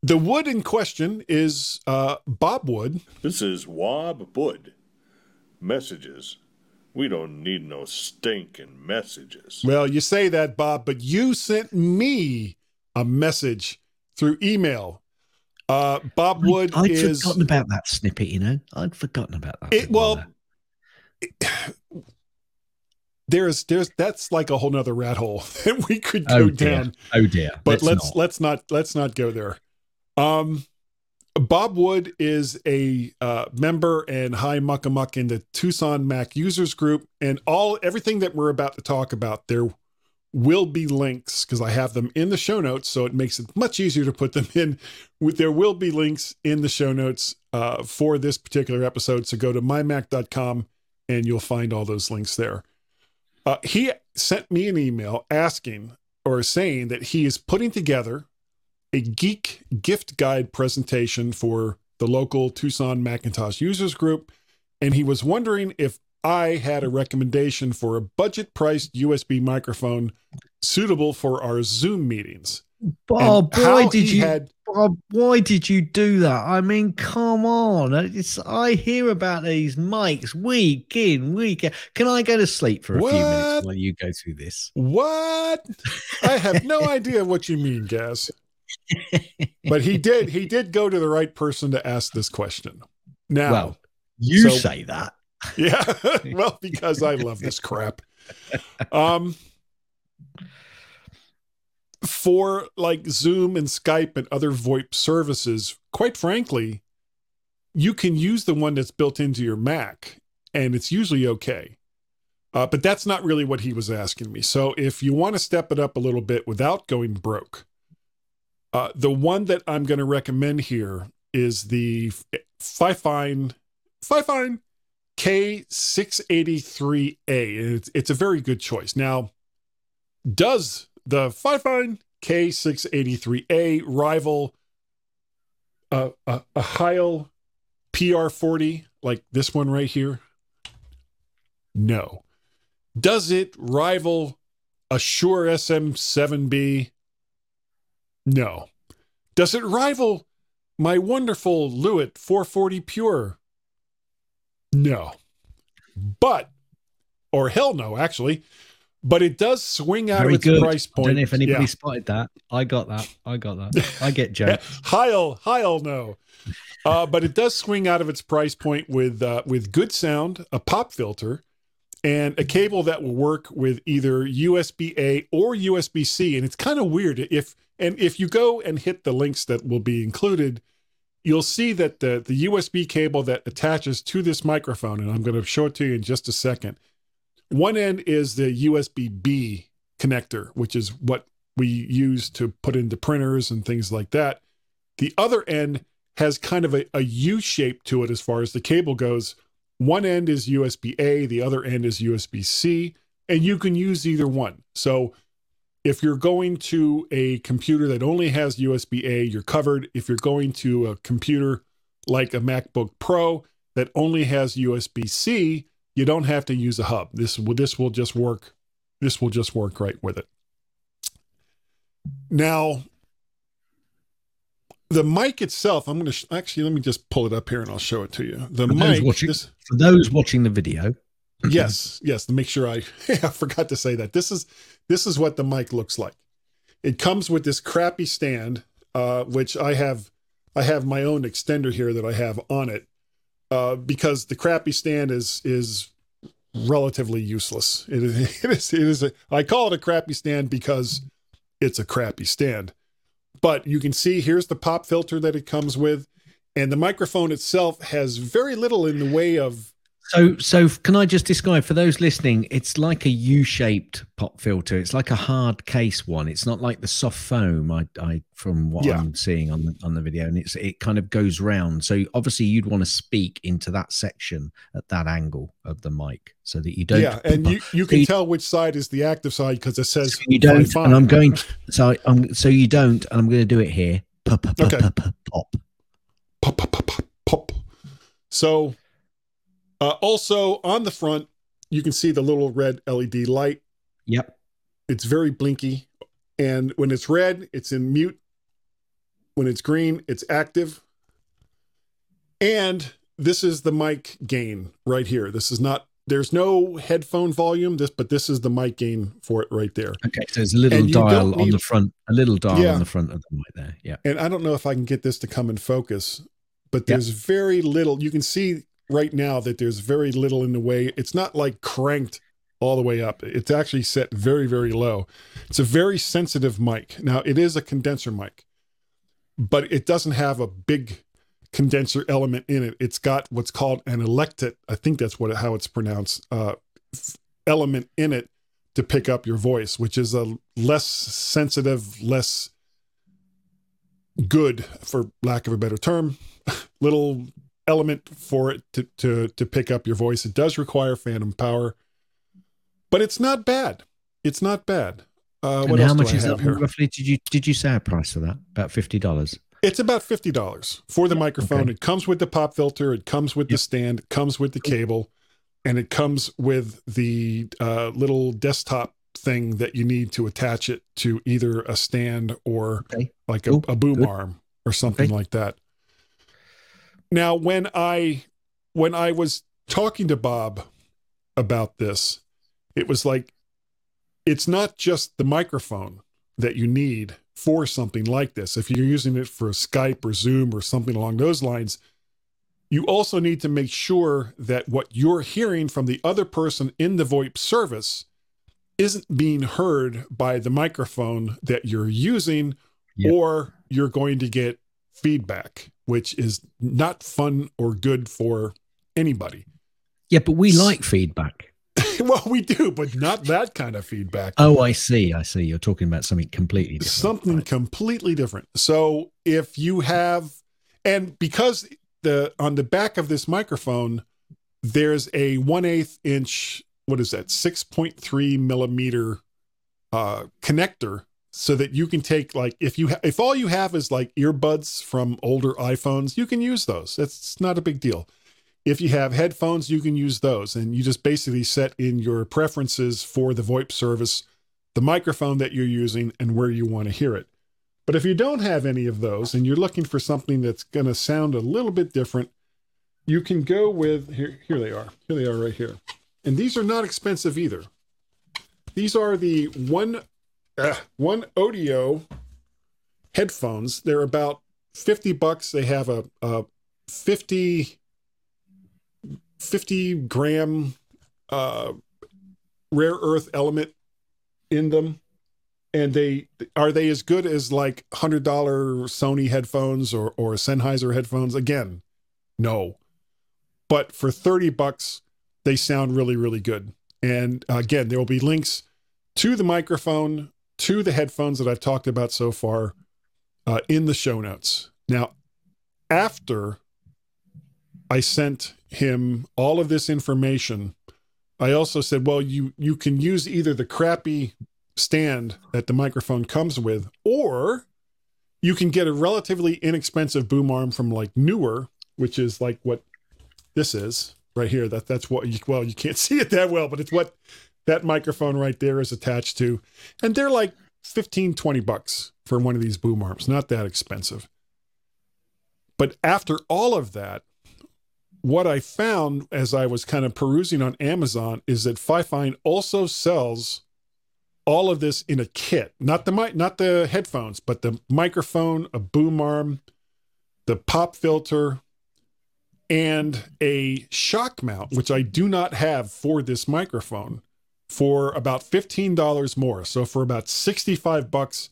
S1: the wood in question is uh, Bob Wood.
S3: This is Wob Wood messages. We don't need no stinking messages.
S1: Well, you say that, Bob, but you sent me a message through email. Uh, Bob Wood
S2: I'd
S1: is.
S2: forgotten about that snippet, you know? I'd forgotten about that.
S1: It, well, it, there's there's that's like a whole nother rat hole that we could go
S2: oh
S1: down.
S2: Oh dear.
S1: But let's let's not. let's not let's not go there. Um Bob Wood is a uh, member and high muckamuck in the Tucson Mac users group, and all everything that we're about to talk about there will be links because I have them in the show notes, so it makes it much easier to put them in. There will be links in the show notes uh, for this particular episode, so go to mymac.com and you'll find all those links there. Uh, he sent me an email asking or saying that he is putting together a geek gift guide presentation for the local Tucson Macintosh users group, and he was wondering if I had a recommendation for a budget priced USB microphone suitable for our Zoom meetings.
S2: Bob, why did you had, Bob, why did you do that? I mean, come on. It's I hear about these mics week in, week out. Can I go to sleep for a what? few minutes while you go through this?
S1: What? I have no idea what you mean, Gaz but he did he did go to the right person to ask this question. Now, well,
S2: you so, say that.
S1: Yeah. well, because I love this crap. Um for like Zoom and Skype and other VoIP services, quite frankly, you can use the one that's built into your Mac and it's usually okay. Uh, but that's not really what he was asking me. So if you want to step it up a little bit without going broke, uh, the one that I'm going to recommend here is the Fifine Fifine K683A. It's, it's a very good choice. Now, does the Fifine K683A rival a, a, a Heil PR40 like this one right here? No. Does it rival a Shure SM7B no. Does it rival my wonderful Lewitt 440 Pure? No. But, or hell no, actually. But it does swing out Very of its good. price point.
S2: I don't know if anybody yeah. spotted that. I got that. I got that. I get Joe.
S1: Heil, Heil, no. Uh, but it does swing out of its price point with uh, with good sound, a pop filter, and a cable that will work with either USB A or USB C. And it's kind of weird if and if you go and hit the links that will be included, you'll see that the, the USB cable that attaches to this microphone, and I'm going to show it to you in just a second. One end is the USB B connector, which is what we use to put into printers and things like that. The other end has kind of a, a U shape to it as far as the cable goes. One end is USB A, the other end is USB C, and you can use either one. So if you're going to a computer that only has USB A, you're covered. If you're going to a computer like a MacBook Pro that only has USB C, you don't have to use a hub. This will this will just work. This will just work right with it. Now, the mic itself, I'm going to sh- actually let me just pull it up here and I'll show it to you. The
S2: For
S1: mic,
S2: watching-
S1: this,
S2: For those watching the video,
S1: yes, yes, to make sure I I forgot to say that. This is this is what the mic looks like. It comes with this crappy stand, uh, which I have I have my own extender here that I have on it. Uh, because the crappy stand is is relatively useless. It is it is it is a I call it a crappy stand because it's a crappy stand. But you can see here's the pop filter that it comes with, and the microphone itself has very little in the way of
S2: So, so can I just describe for those listening? It's like a U-shaped pop filter. It's like a hard case one. It's not like the soft foam. I, I from what
S1: Yeah.
S2: I'm seeing on the on the video, and it's it kind of goes round. So obviously, you'd want to speak into that section at that angle of the mic, so that you don't.
S1: yeah, and you you can
S2: you-
S1: tell which side is the active side because it says
S2: so you don't.
S1: fine,
S2: And I'm going. So I'm. So you don't. And I'm going to do it here. Pop, pop,
S1: Okay.
S2: pop pop pop
S1: pop pop. So, uh, also on the front, you can see the little red LED light.
S2: Yep.
S1: It's very blinky, and when it's red, it's in mute. When it's green, it's active. And this is the mic gain right here. This is not. There's no headphone volume. This, but this is the mic gain for it right there.
S2: Okay. So there's a little
S1: And you don't
S2: dial on the front. A little dial
S1: Yeah.
S2: on the front of the mic there. Yeah.
S1: and I don't know if I can get this to come in focus, but
S2: Yeah.
S1: there's very little. You can see right now that there's very little in the way. It's not like cranked all the way up. It's actually set very, very low. It's a very sensitive mic. Now, it is a condenser mic, but it doesn't have a big condenser element in it. It's got what's called an electet. I think that's what how it's pronounced. Uh, element in it to pick up your voice, which is a less sensitive, less good, for lack of a better term, little element for it to to to pick up your voice. It does require phantom power, but it's not bad. It's not bad. Uh,
S2: and how much is that
S1: here?
S2: roughly? Did you did you say a price for that? About fifty dollars.
S1: It's about fifty dollars for the microphone.
S2: Okay.
S1: It comes with the pop filter. It comes with the stand. It comes with the cable, and it comes with the uh, little desktop thing that you need to attach it to either a stand or
S2: Okay.
S1: like a, a boom
S2: Good.
S1: arm or something
S2: Okay.
S1: like that. Now, when I when I was talking to Bob about this, it was like it's not just the microphone that you need for something like this. If you're using it for Skype or Zoom or something along those lines, you also need to make sure that what you're hearing from the other person in the VoIP service isn't being heard by the microphone that you're using, or you're going to get feedback, which is not fun or good for anybody.
S2: Yeah, but we like feedback.
S1: well, we do, but not that kind of feedback.
S2: Oh, I see. I see. You're talking about something completely different.
S1: something
S2: Right.
S1: completely different. So if you have, and because the on the back of this microphone, there's a one eighth inch. What is that? Six point three millimeter uh, connector, so that you can take like if you ha- if all you have is like earbuds from older iPhones, you can use those. That's not a big deal. If you have headphones, you can use those, and you just basically set in your preferences for the VoIP service the microphone that you're using and where you want to hear it. But if you don't have any of those and you're looking for something that's going to sound a little bit different, you can go with here here they are. Here they are right here. And these are not expensive either. These are the one uh, one audio headphones. They're about 50 bucks. They have a, a 50 50 gram uh rare earth element in them and they are they as good as like hundred dollar sony headphones or or sennheiser headphones again no but for 30 bucks they sound really really good and again there will be links to the microphone to the headphones that I've talked about so far uh, in the show notes. Now, after I sent him all of this information, I also said, well, you you can use either the crappy stand that the microphone comes with, or you can get a relatively inexpensive boom arm from like Neewer, which is like what this is right here. That that's what you well, you can't see it that well, but it's what that microphone right there is attached to. And they're like 15, 20 bucks for one of these boom arms. Not that expensive. But after all of that, what I found as I was kind of perusing on Amazon is that Fifine also sells all of this in a kit. Not the mic, not the headphones, but the microphone, a boom arm, the pop filter, and a shock mount, which I do not have for this microphone, for about $15 more. So for about 65 bucks,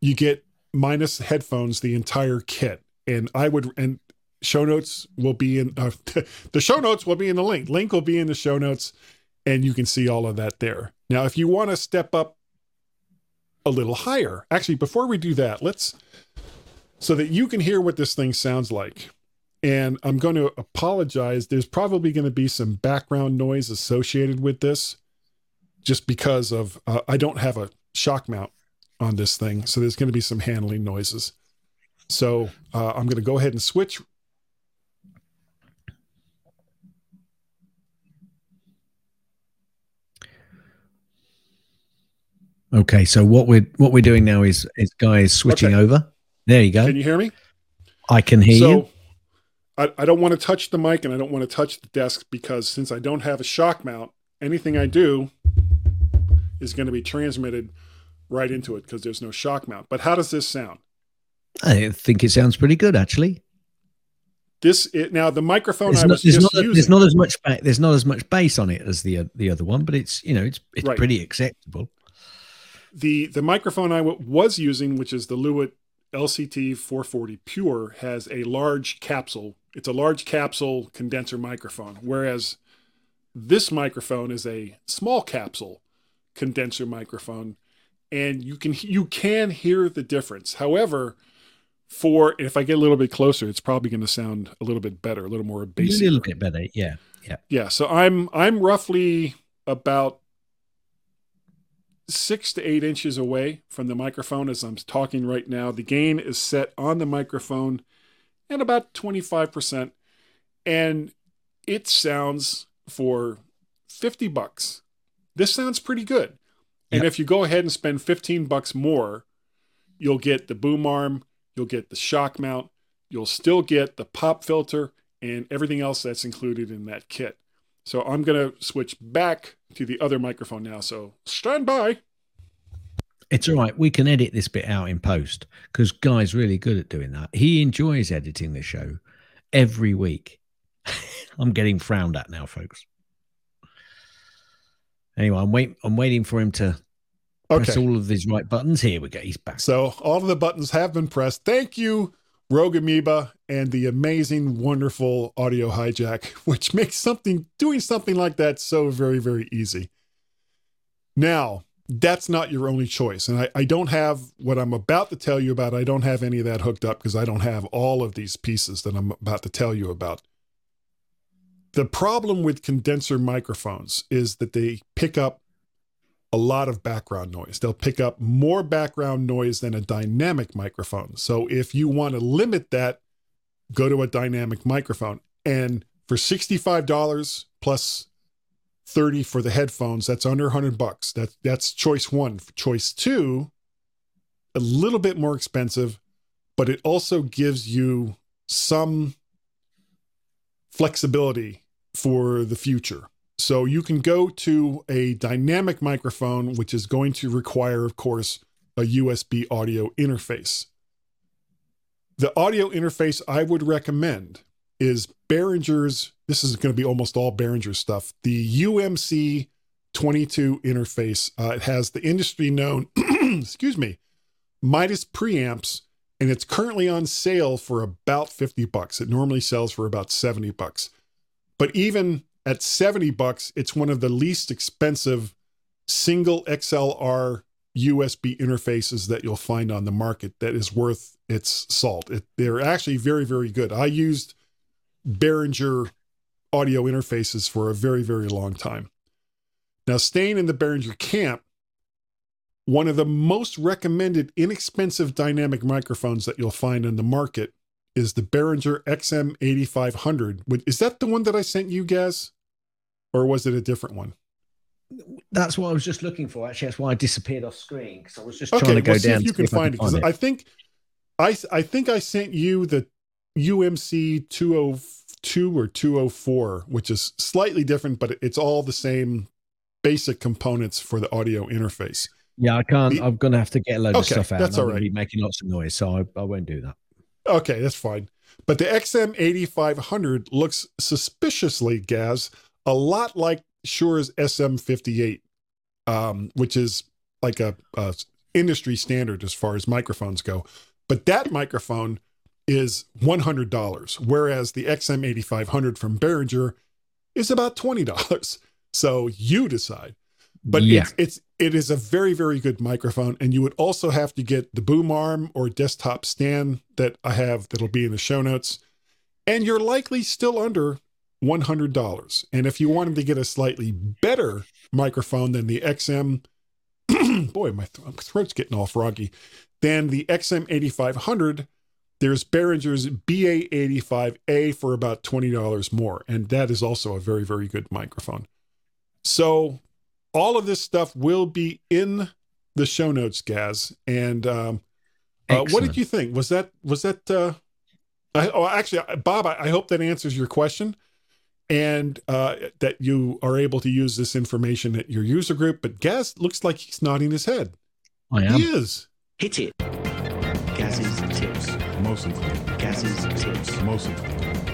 S1: you get minus headphones the entire kit. And I would and show notes will be in uh, the show notes will be in the link. Link will be in the show notes and you can see all of that there. Now, if you want to step up a little higher, actually, before we do that, let's so that you can hear what this thing sounds like. And I'm going to apologize. There's probably going to be some background noise associated with this just because of uh, I don't have a shock mount on this thing. So there's going to be some handling noises. So uh, I'm going to go ahead and switch
S2: Okay, so what we're what we're doing now is is guys switching okay. over. There you go.
S1: Can you hear me?
S2: I can hear so, you.
S1: I, I don't want to touch the mic and I don't want to touch the desk because since I don't have a shock mount, anything I do is going to be transmitted right into it because there's no shock mount. But how does this sound?
S2: I think it sounds pretty good actually.
S1: This it, now the microphone
S2: there's
S1: I was
S2: there's
S1: just
S2: not,
S1: using.
S2: There's not as much there's not as much bass on it as the uh, the other one, but it's you know it's it's right. pretty acceptable
S1: the the microphone I w- was using, which is the Lewitt LCT 440 Pure, has a large capsule. It's a large capsule condenser microphone, whereas this microphone is a small capsule condenser microphone, and you can you can hear the difference. However, for if I get a little bit closer, it's probably going to sound a little bit better, a little more bassy.
S2: A little bit better, yeah, yeah,
S1: yeah. So I'm I'm roughly about six to eight inches away from the microphone as I'm talking right now. The gain is set on the microphone at about 25%. And it sounds for 50 bucks. This sounds pretty good. And yep. if you go ahead and spend 15 bucks more, you'll get the boom arm, you'll get the shock mount, you'll still get the pop filter and everything else that's included in that kit. So I'm going to switch back to the other microphone now. So stand by.
S2: It's all right. We can edit this bit out in post because Guy's really good at doing that. He enjoys editing the show every week. I'm getting frowned at now, folks. Anyway, I'm wait. I'm waiting for him to press all of these right buttons. Here we go. He's back.
S1: So all of the buttons have been pressed. Thank you, Rogue Amoeba and the amazing, wonderful audio hijack, which makes something doing something like that so very, very easy. Now, that's not your only choice. And I, I don't have what I'm about to tell you about. I don't have any of that hooked up because I don't have all of these pieces that I'm about to tell you about. The problem with condenser microphones is that they pick up a lot of background noise. They'll pick up more background noise than a dynamic microphone. So if you want to limit that, go to a dynamic microphone. And for $65 plus 30 for the headphones, that's under 100 bucks. That that's choice 1. Choice 2, a little bit more expensive, but it also gives you some flexibility for the future. So you can go to a dynamic microphone, which is going to require, of course, a USB audio interface. The audio interface I would recommend is Behringer's. This is going to be almost all Behringer stuff. The UMC 22 interface. Uh, it has the industry known, excuse me, Midas preamps, and it's currently on sale for about 50 bucks. It normally sells for about 70 bucks. But even at 70 bucks, it's one of the least expensive single XLR USB interfaces that you'll find on the market that is worth its salt. It, they're actually very, very good. I used Behringer audio interfaces for a very, very long time. Now, staying in the Behringer camp, one of the most recommended inexpensive dynamic microphones that you'll find in the market is the Behringer XM8500. Is that the one that I sent you, Gaz? Or was it a different one?
S2: That's what I was just looking for. Actually, that's why I disappeared off screen because I was just okay, trying to go
S1: well,
S2: down.
S1: if you can find, find it, because I think I I think I sent you the UMC 202 or 204, which is slightly different, but it's all the same basic components for the audio interface.
S2: Yeah, I can't. The, I'm going to have to get a load
S1: okay,
S2: of stuff out.
S1: That's all right.
S2: Be making lots of noise, so I, I won't do that.
S1: Okay, that's fine. But the XM8500 looks suspiciously, Gaz, a lot like Shure's SM58, um, which is like a, a industry standard as far as microphones go. But that microphone is $100, whereas the XM8500 from Behringer is about $20. So you decide. But yeah. it's, it's it is a very very good microphone, and you would also have to get the boom arm or desktop stand that I have that'll be in the show notes, and you're likely still under one hundred dollars. And if you wanted to get a slightly better microphone than the XM, boy, my, th- throat's getting all froggy. Then the XM eighty five hundred. There's Behringer's BA85A for about $20 more, and that is also a very, very good microphone. So all of this stuff will be in the show notes, Gaz. And um, uh, what did you think? Was that was that? Uh, I, oh, actually, Bob, I, I, hope that answers your question, and uh, that you are able to use this information at your user group. But Gaz looks like he's nodding his head.
S2: I am.
S1: He is.
S4: Hit it. Gaz's tips.
S5: Mostly.
S4: Gaz's tips.
S5: Mostly.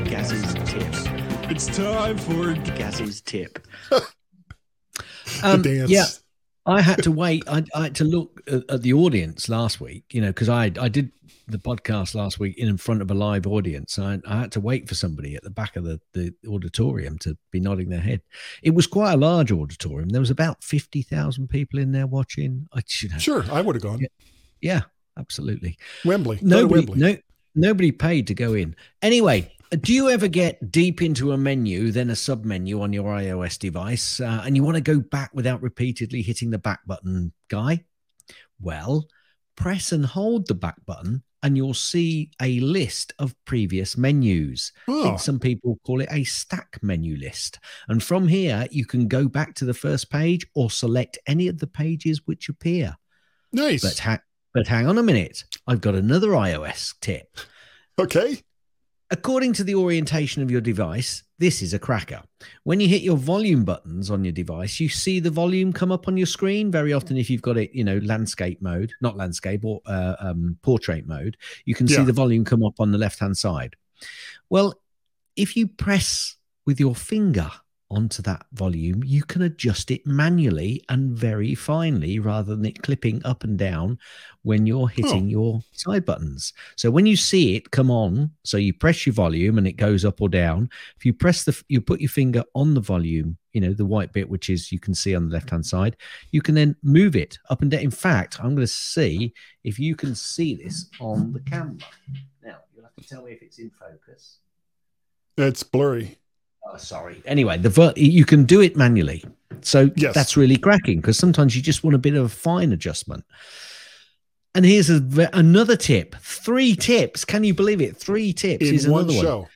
S4: Gaz's tips.
S5: It's time for
S4: Gaz's tip.
S2: Um, yeah, I had to wait. I, I had to look at, at, the audience last week, you know, because I I did the podcast last week in front of a live audience. I, I had to wait for somebody at the back of the, the auditorium to be nodding their head. It was quite a large auditorium. There was about fifty thousand people in there watching. I should have,
S1: sure I would have gone.
S2: Yeah, yeah, absolutely.
S1: Wembley.
S2: Nobody,
S1: Wembley.
S2: no, nobody paid to go in. Anyway, do you ever get deep into a menu, then a sub menu on your iOS device, uh, and you want to go back without repeatedly hitting the back button, guy? Well, press and hold the back button, and you'll see a list of previous menus.
S1: Oh.
S2: some people call it a stack menu list. And from here, you can go back to the first page or select any of the pages which appear.
S1: Nice.
S2: But, ha- but hang on a minute. I've got another iOS tip.
S1: Okay.
S2: According to the orientation of your device, this is a cracker. When you hit your volume buttons on your device, you see the volume come up on your screen. Very often, if you've got it, you know, landscape mode, not landscape or uh, um, portrait mode, you can yeah. see the volume come up on the left hand side. Well, if you press with your finger onto that volume, you can adjust it manually and very finely rather than it clipping up and down when you're hitting oh. your side buttons. So when you see it come on, so you press your volume and it goes up or down. If you press the, you put your finger on the volume, you know, the white bit, which is you can see on the left hand side, you can then move it up and down. In fact, I'm going to see if you can see this on the camera. Now, you'll have to tell me if it's in focus.
S1: It's blurry.
S2: Oh, sorry. Anyway, the ver- you can do it manually, so
S1: yes.
S2: that's really cracking because sometimes you just want a bit of a fine adjustment. And here's a, another tip: three tips. Can you believe it? Three tips
S1: in
S2: is
S1: one
S2: another
S1: show.
S2: one,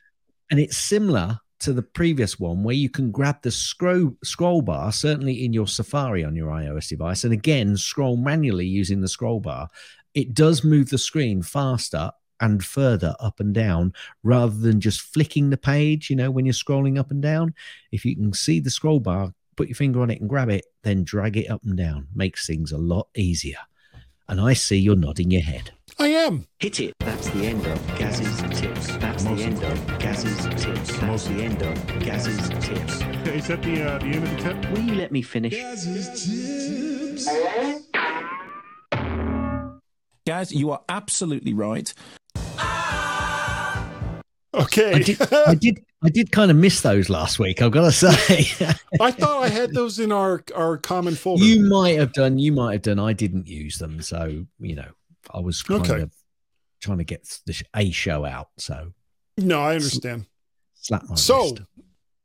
S2: and it's similar to the previous one where you can grab the scroll scroll bar certainly in your Safari on your iOS device, and again scroll manually using the scroll bar. It does move the screen faster and further up and down rather than just flicking the page, you know, when you're scrolling up and down. If you can see the scroll bar, put your finger on it and grab it, then drag it up and down. Makes things a lot easier. And I see you're nodding your head.
S1: I am.
S4: Hit it. That's the end of Gaz's tips. That's Most the end of Gaz's tips. That's Most the end of Gaz's tips.
S1: Is that the, uh, the end of the tip?
S4: Will you let me finish?
S5: Gaz's tips. Guys, you are absolutely right.
S1: Okay.
S2: I did, I did, I did kind of miss those last week. I've got to say,
S1: I thought I had those in our our common folder.
S2: you might have done. You might have done. I didn't use them, so you know, I was kind
S1: Okay.
S2: of trying to get the a show out. So
S1: no, I understand.
S2: slap my
S1: So,
S2: wrist.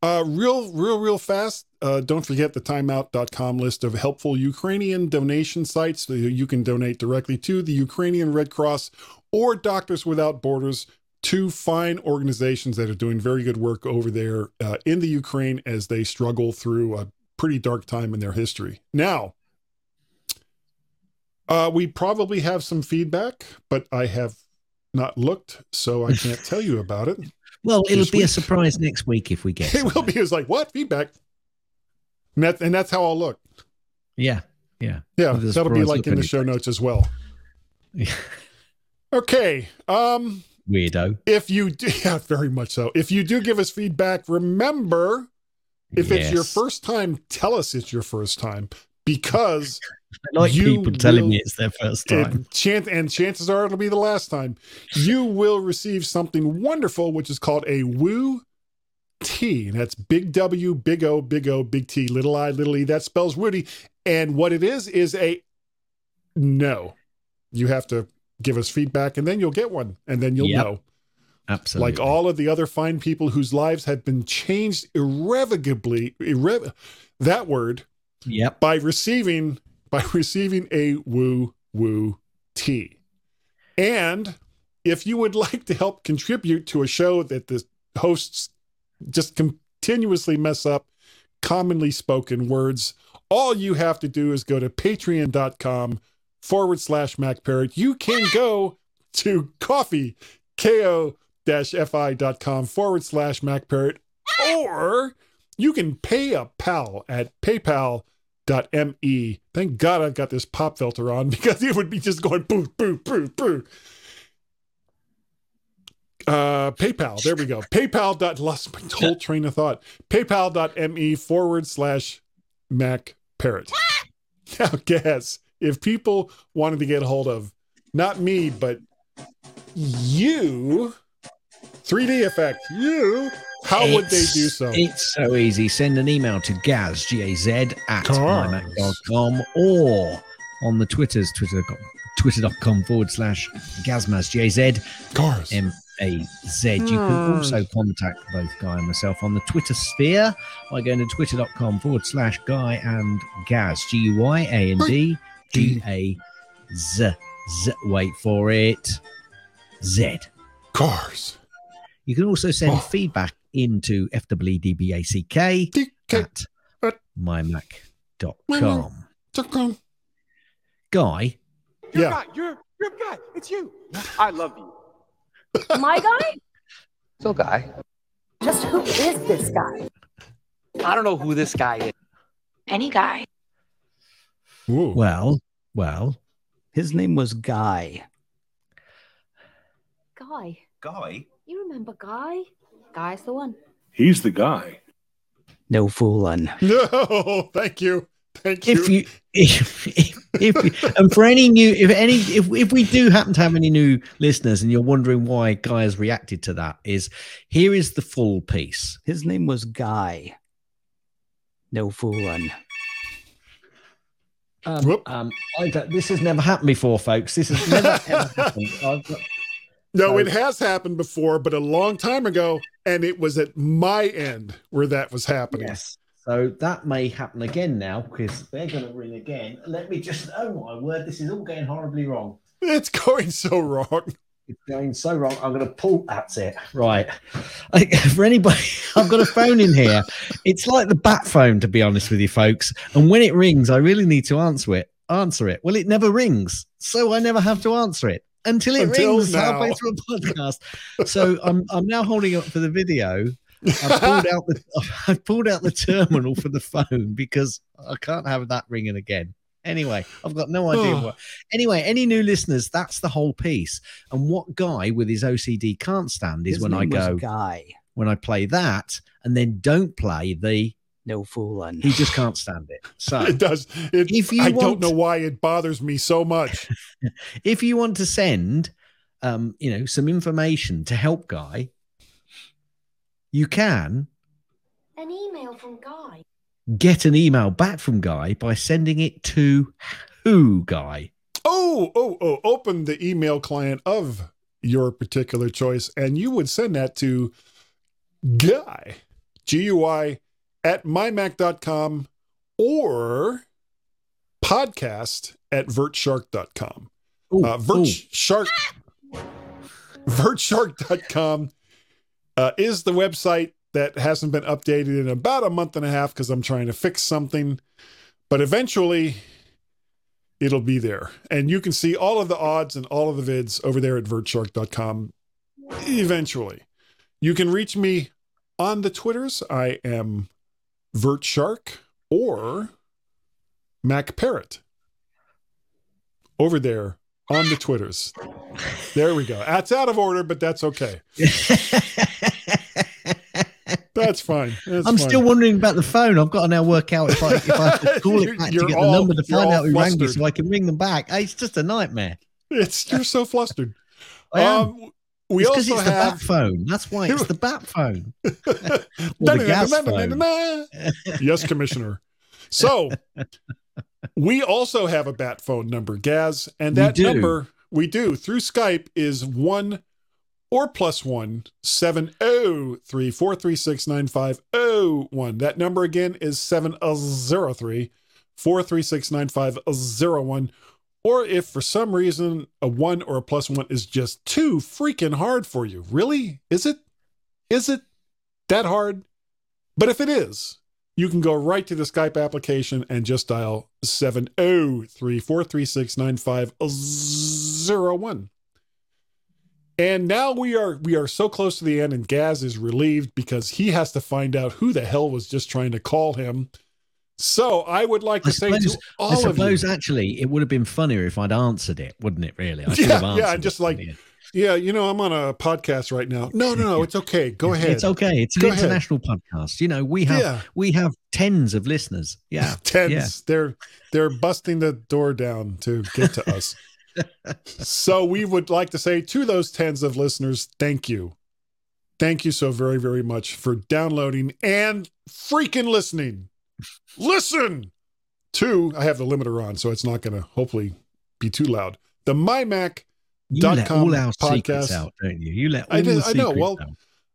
S1: uh, real, real, real fast. Uh, don't forget the timeout.com list of helpful Ukrainian donation sites that you can donate directly to the Ukrainian Red Cross or Doctors Without Borders, two fine organizations that are doing very good work over there uh, in the Ukraine as they struggle through a pretty dark time in their history. Now, uh, we probably have some feedback, but I have not looked, so I can't tell you about it.
S2: Well, it'll be a surprise next week if we get.
S1: It will be. It's like what feedback, and, that, and that's how I'll look.
S2: Yeah, yeah.
S1: Yeah, that'll be like in the show notes as well. Okay. Um,
S2: Weirdo.
S1: if you do, yeah, very much so. If you do give us feedback, remember, if it's your first time, tell us it's your first time because
S2: I like
S1: you
S2: people telling
S1: will-
S2: me it's their first time.
S1: and, chance, and chances are it'll be the last time. You will receive something wonderful, which is called a Woo T. And that's big W, big O, big O, big T, little I, little E. That spells Woody. And what it is is a no. You have to give us feedback and then you'll get one. And then you'll
S2: Yep.
S1: know.
S2: Absolutely.
S1: Like all of the other fine people whose lives have been changed irrevocably, irre- that word,
S2: Yep.
S1: by receiving by receiving a woo woo tea. And if you would like to help contribute to a show that the hosts just continuously mess up commonly spoken words, all you have to do is go to patreon.com forward slash MacParrot. You can go to coffee, ko fi.com forward slash MacParrot, or you can pay a pal at paypal.me. Thank God I've got this pop filter on because it would be just going boo, boo, boo, boo. Uh, PayPal. There we go. PayPal. Dot, lost my whole train of thought. PayPal.me forward slash Mac Parrot. Now, guess if people wanted to get a hold of not me, but you, 3D effect, you, how would they do so?
S2: It's so easy. Send an email to Gaz, G-A-Z, at
S1: Cars.
S2: mymac.com or on the Twitters, twitter.com, twitter.com forward slash Gazmaz, G-A-Z,
S1: Cars.
S2: M-A-Z. You can hmm. also contact both Guy and myself on the Twitter sphere by going to twitter.com forward slash Guy and Gaz, G-U-Y-A-N-D, G-A-Z. Z. Wait for it. Z.
S1: Cars.
S2: You can also send
S1: Oh.
S2: feedback into FWDBACK
S1: DK.
S2: at
S1: At-
S2: mymac.com.
S1: Chakram.
S2: Guy,
S6: You're
S1: Yeah.
S6: God. You're you're God. It's you. I love you.
S7: My guy?
S8: So, guy,
S7: Just who is this guy?
S8: I don't know who this guy is.
S7: Any guy.
S1: Ooh.
S2: well, well,
S9: His name was Guy.
S7: Guy.
S8: Guy?
S7: You remember Guy? Guy's the one.
S3: He's the guy.
S9: No fooling.
S1: No, thank you. Thank you.
S2: if you, if, if, if, and for any new, if any, if, if we do happen to have any new listeners and you're wondering why Guy has reacted to that, is here is the full piece.
S9: His name was Guy. No fooling.
S2: Um, um, I this has never happened before, folks. This has never ever happened. Got,
S1: no,
S2: so-
S1: it has happened before, but a long time ago, and it was at my end where that was happening.
S2: Yes. So that may happen again now because they're going to ring again. Let me just, oh my word, this is all going horribly wrong.
S1: It's going so wrong.
S2: It's going so wrong. I'm going to pull. That's it. Right. I, for anybody, I've got a phone in here. It's like the bat phone, to be honest with you, folks. And when it rings, I really need to answer it. Answer it. Well, it never rings, so I never have to answer it until it
S1: Until
S2: rings
S1: now.
S2: halfway through a podcast. So I'm I'm now holding up for the video. I pulled out the I pulled out the terminal for the phone because I can't have that ringing again. Anyway, I've got no idea
S1: Oh.
S2: what. Anyway, any new listeners, that's the whole piece. And what guy with his OCD can't stand is
S9: His
S2: when I
S9: name was
S2: go
S9: Guy.
S2: when I play that and then don't play the
S9: No fooling.
S2: he just can't stand it. So
S1: It does. It,
S2: If you
S1: I
S2: want-
S1: don't know why it bothers me so much.
S2: if you want to send um, you know, some information to help Guy, you can
S7: An email from Guy.
S2: Get an email back from Guy by sending it to who, Guy?
S1: Oh, oh, oh, open the email client of your particular choice, and you would send that to Guy, G U I, at mymac.com or podcast at vertshark.com.
S2: Ooh,
S1: Uh,
S2: ooh.
S1: vertshark, vertshark.com uh, is the website that hasn't been updated in about a month and a half because I'm trying to fix something. But eventually, it'll be there. And you can see all of the odds and all of the vids over there at vertshark.com eventually. You can reach me on the Twitters. I am vertshark or Mac Parrot over there on the Twitters. There we go. That's out of order, but that's okay. That's fine. That's
S2: I'm
S1: fine.
S2: still wondering about the phone. I've got to now work out if I, if I have to call it back to get
S1: all-
S2: the number to find out who rang me so I can ring them back. It's just a nightmare.
S1: It's you're so flustered. Um, we
S2: it's because
S1: also
S2: it's the bat phone. That's why it's the bat phone. The phone.
S1: yes, Commissioner. So we also have a bat phone number, Gaz, and that number we do through Skype is one or plus one seven oh three four three six nine five oh one. That number again is seven uh, zero three four three six nine five uh, zero one. Or if for some reason a one or a plus one is just too freaking hard for you, really? Is it? Is it that hard? But if it is, you can go right to the Skype application and just dial 703 436 9501. Uh, And now we are we are so close to the end, and Gaz is relieved because he has to find out who the hell was just trying to call him. So I would like
S2: I
S1: to say
S2: suppose,
S1: to all
S2: I
S1: of you,
S2: suppose actually it would have been funnier if I'd answered it, wouldn't it? Really? I should
S1: Yeah, yeah, just like, yeah, you know, I'm on a podcast right now. No, no, no, it's okay. Go ahead.
S2: It's okay. It's an
S1: Go ahead.
S2: international podcast. You know, we have
S1: Yeah.
S2: we have tens of listeners. Yeah,
S1: tens.
S2: Yeah.
S1: They're they're busting the door down to get to us. so we would like to say to those tens of listeners, thank you. Thank you so very, very much for downloading and freaking listening. Listen to I have the limiter on, so it's not gonna hopefully be too loud. The MyMac
S2: You let all our secrets
S1: podcast.
S2: out, don't you? You let all
S1: I, did,
S2: the
S1: I know. Well,
S2: out.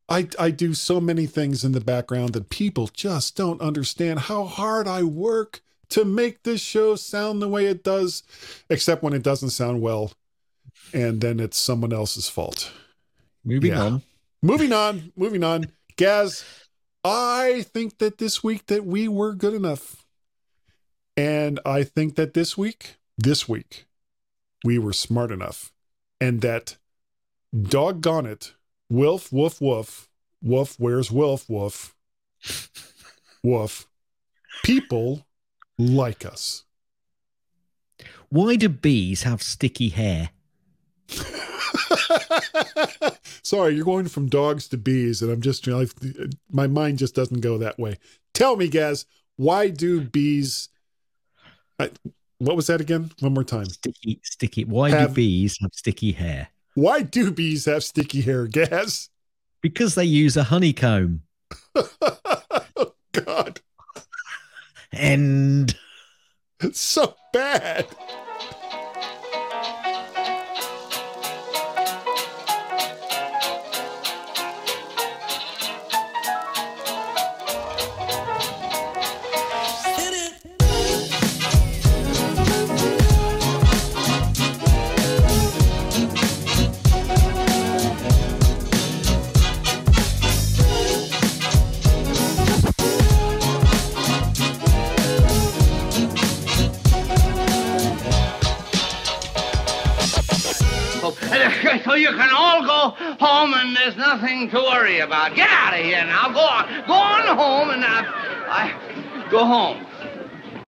S1: I I do so many things in the background that people just don't understand how hard I work to make this show sound the way it does, except when it doesn't sound well, and then it's someone else's fault.
S2: Moving
S1: yeah.
S2: on.
S1: Moving on, moving on. Gaz, I think that this week that we were good enough. And I think that this week, this week, we were smart enough. And that doggone it, Wolf, woof, woof, woof, where's Wolf, woof, woof. People like us.
S2: Why do bees have sticky hair?
S1: Sorry, you're going from dogs to bees, and I'm just you know, my mind just doesn't go that way. Tell me, Gaz, why do bees? I, what was that again? One more time.
S2: Sticky, sticky. Why
S1: Have-
S2: do bees have sticky hair?
S1: Why do bees have sticky hair, Gaz?
S2: Because they use a honeycomb.
S1: oh, God,
S2: And
S1: it's so bad.
S10: So you can all go home and there's nothing to worry about. Get out of here now. Go on. Go on home and I go home.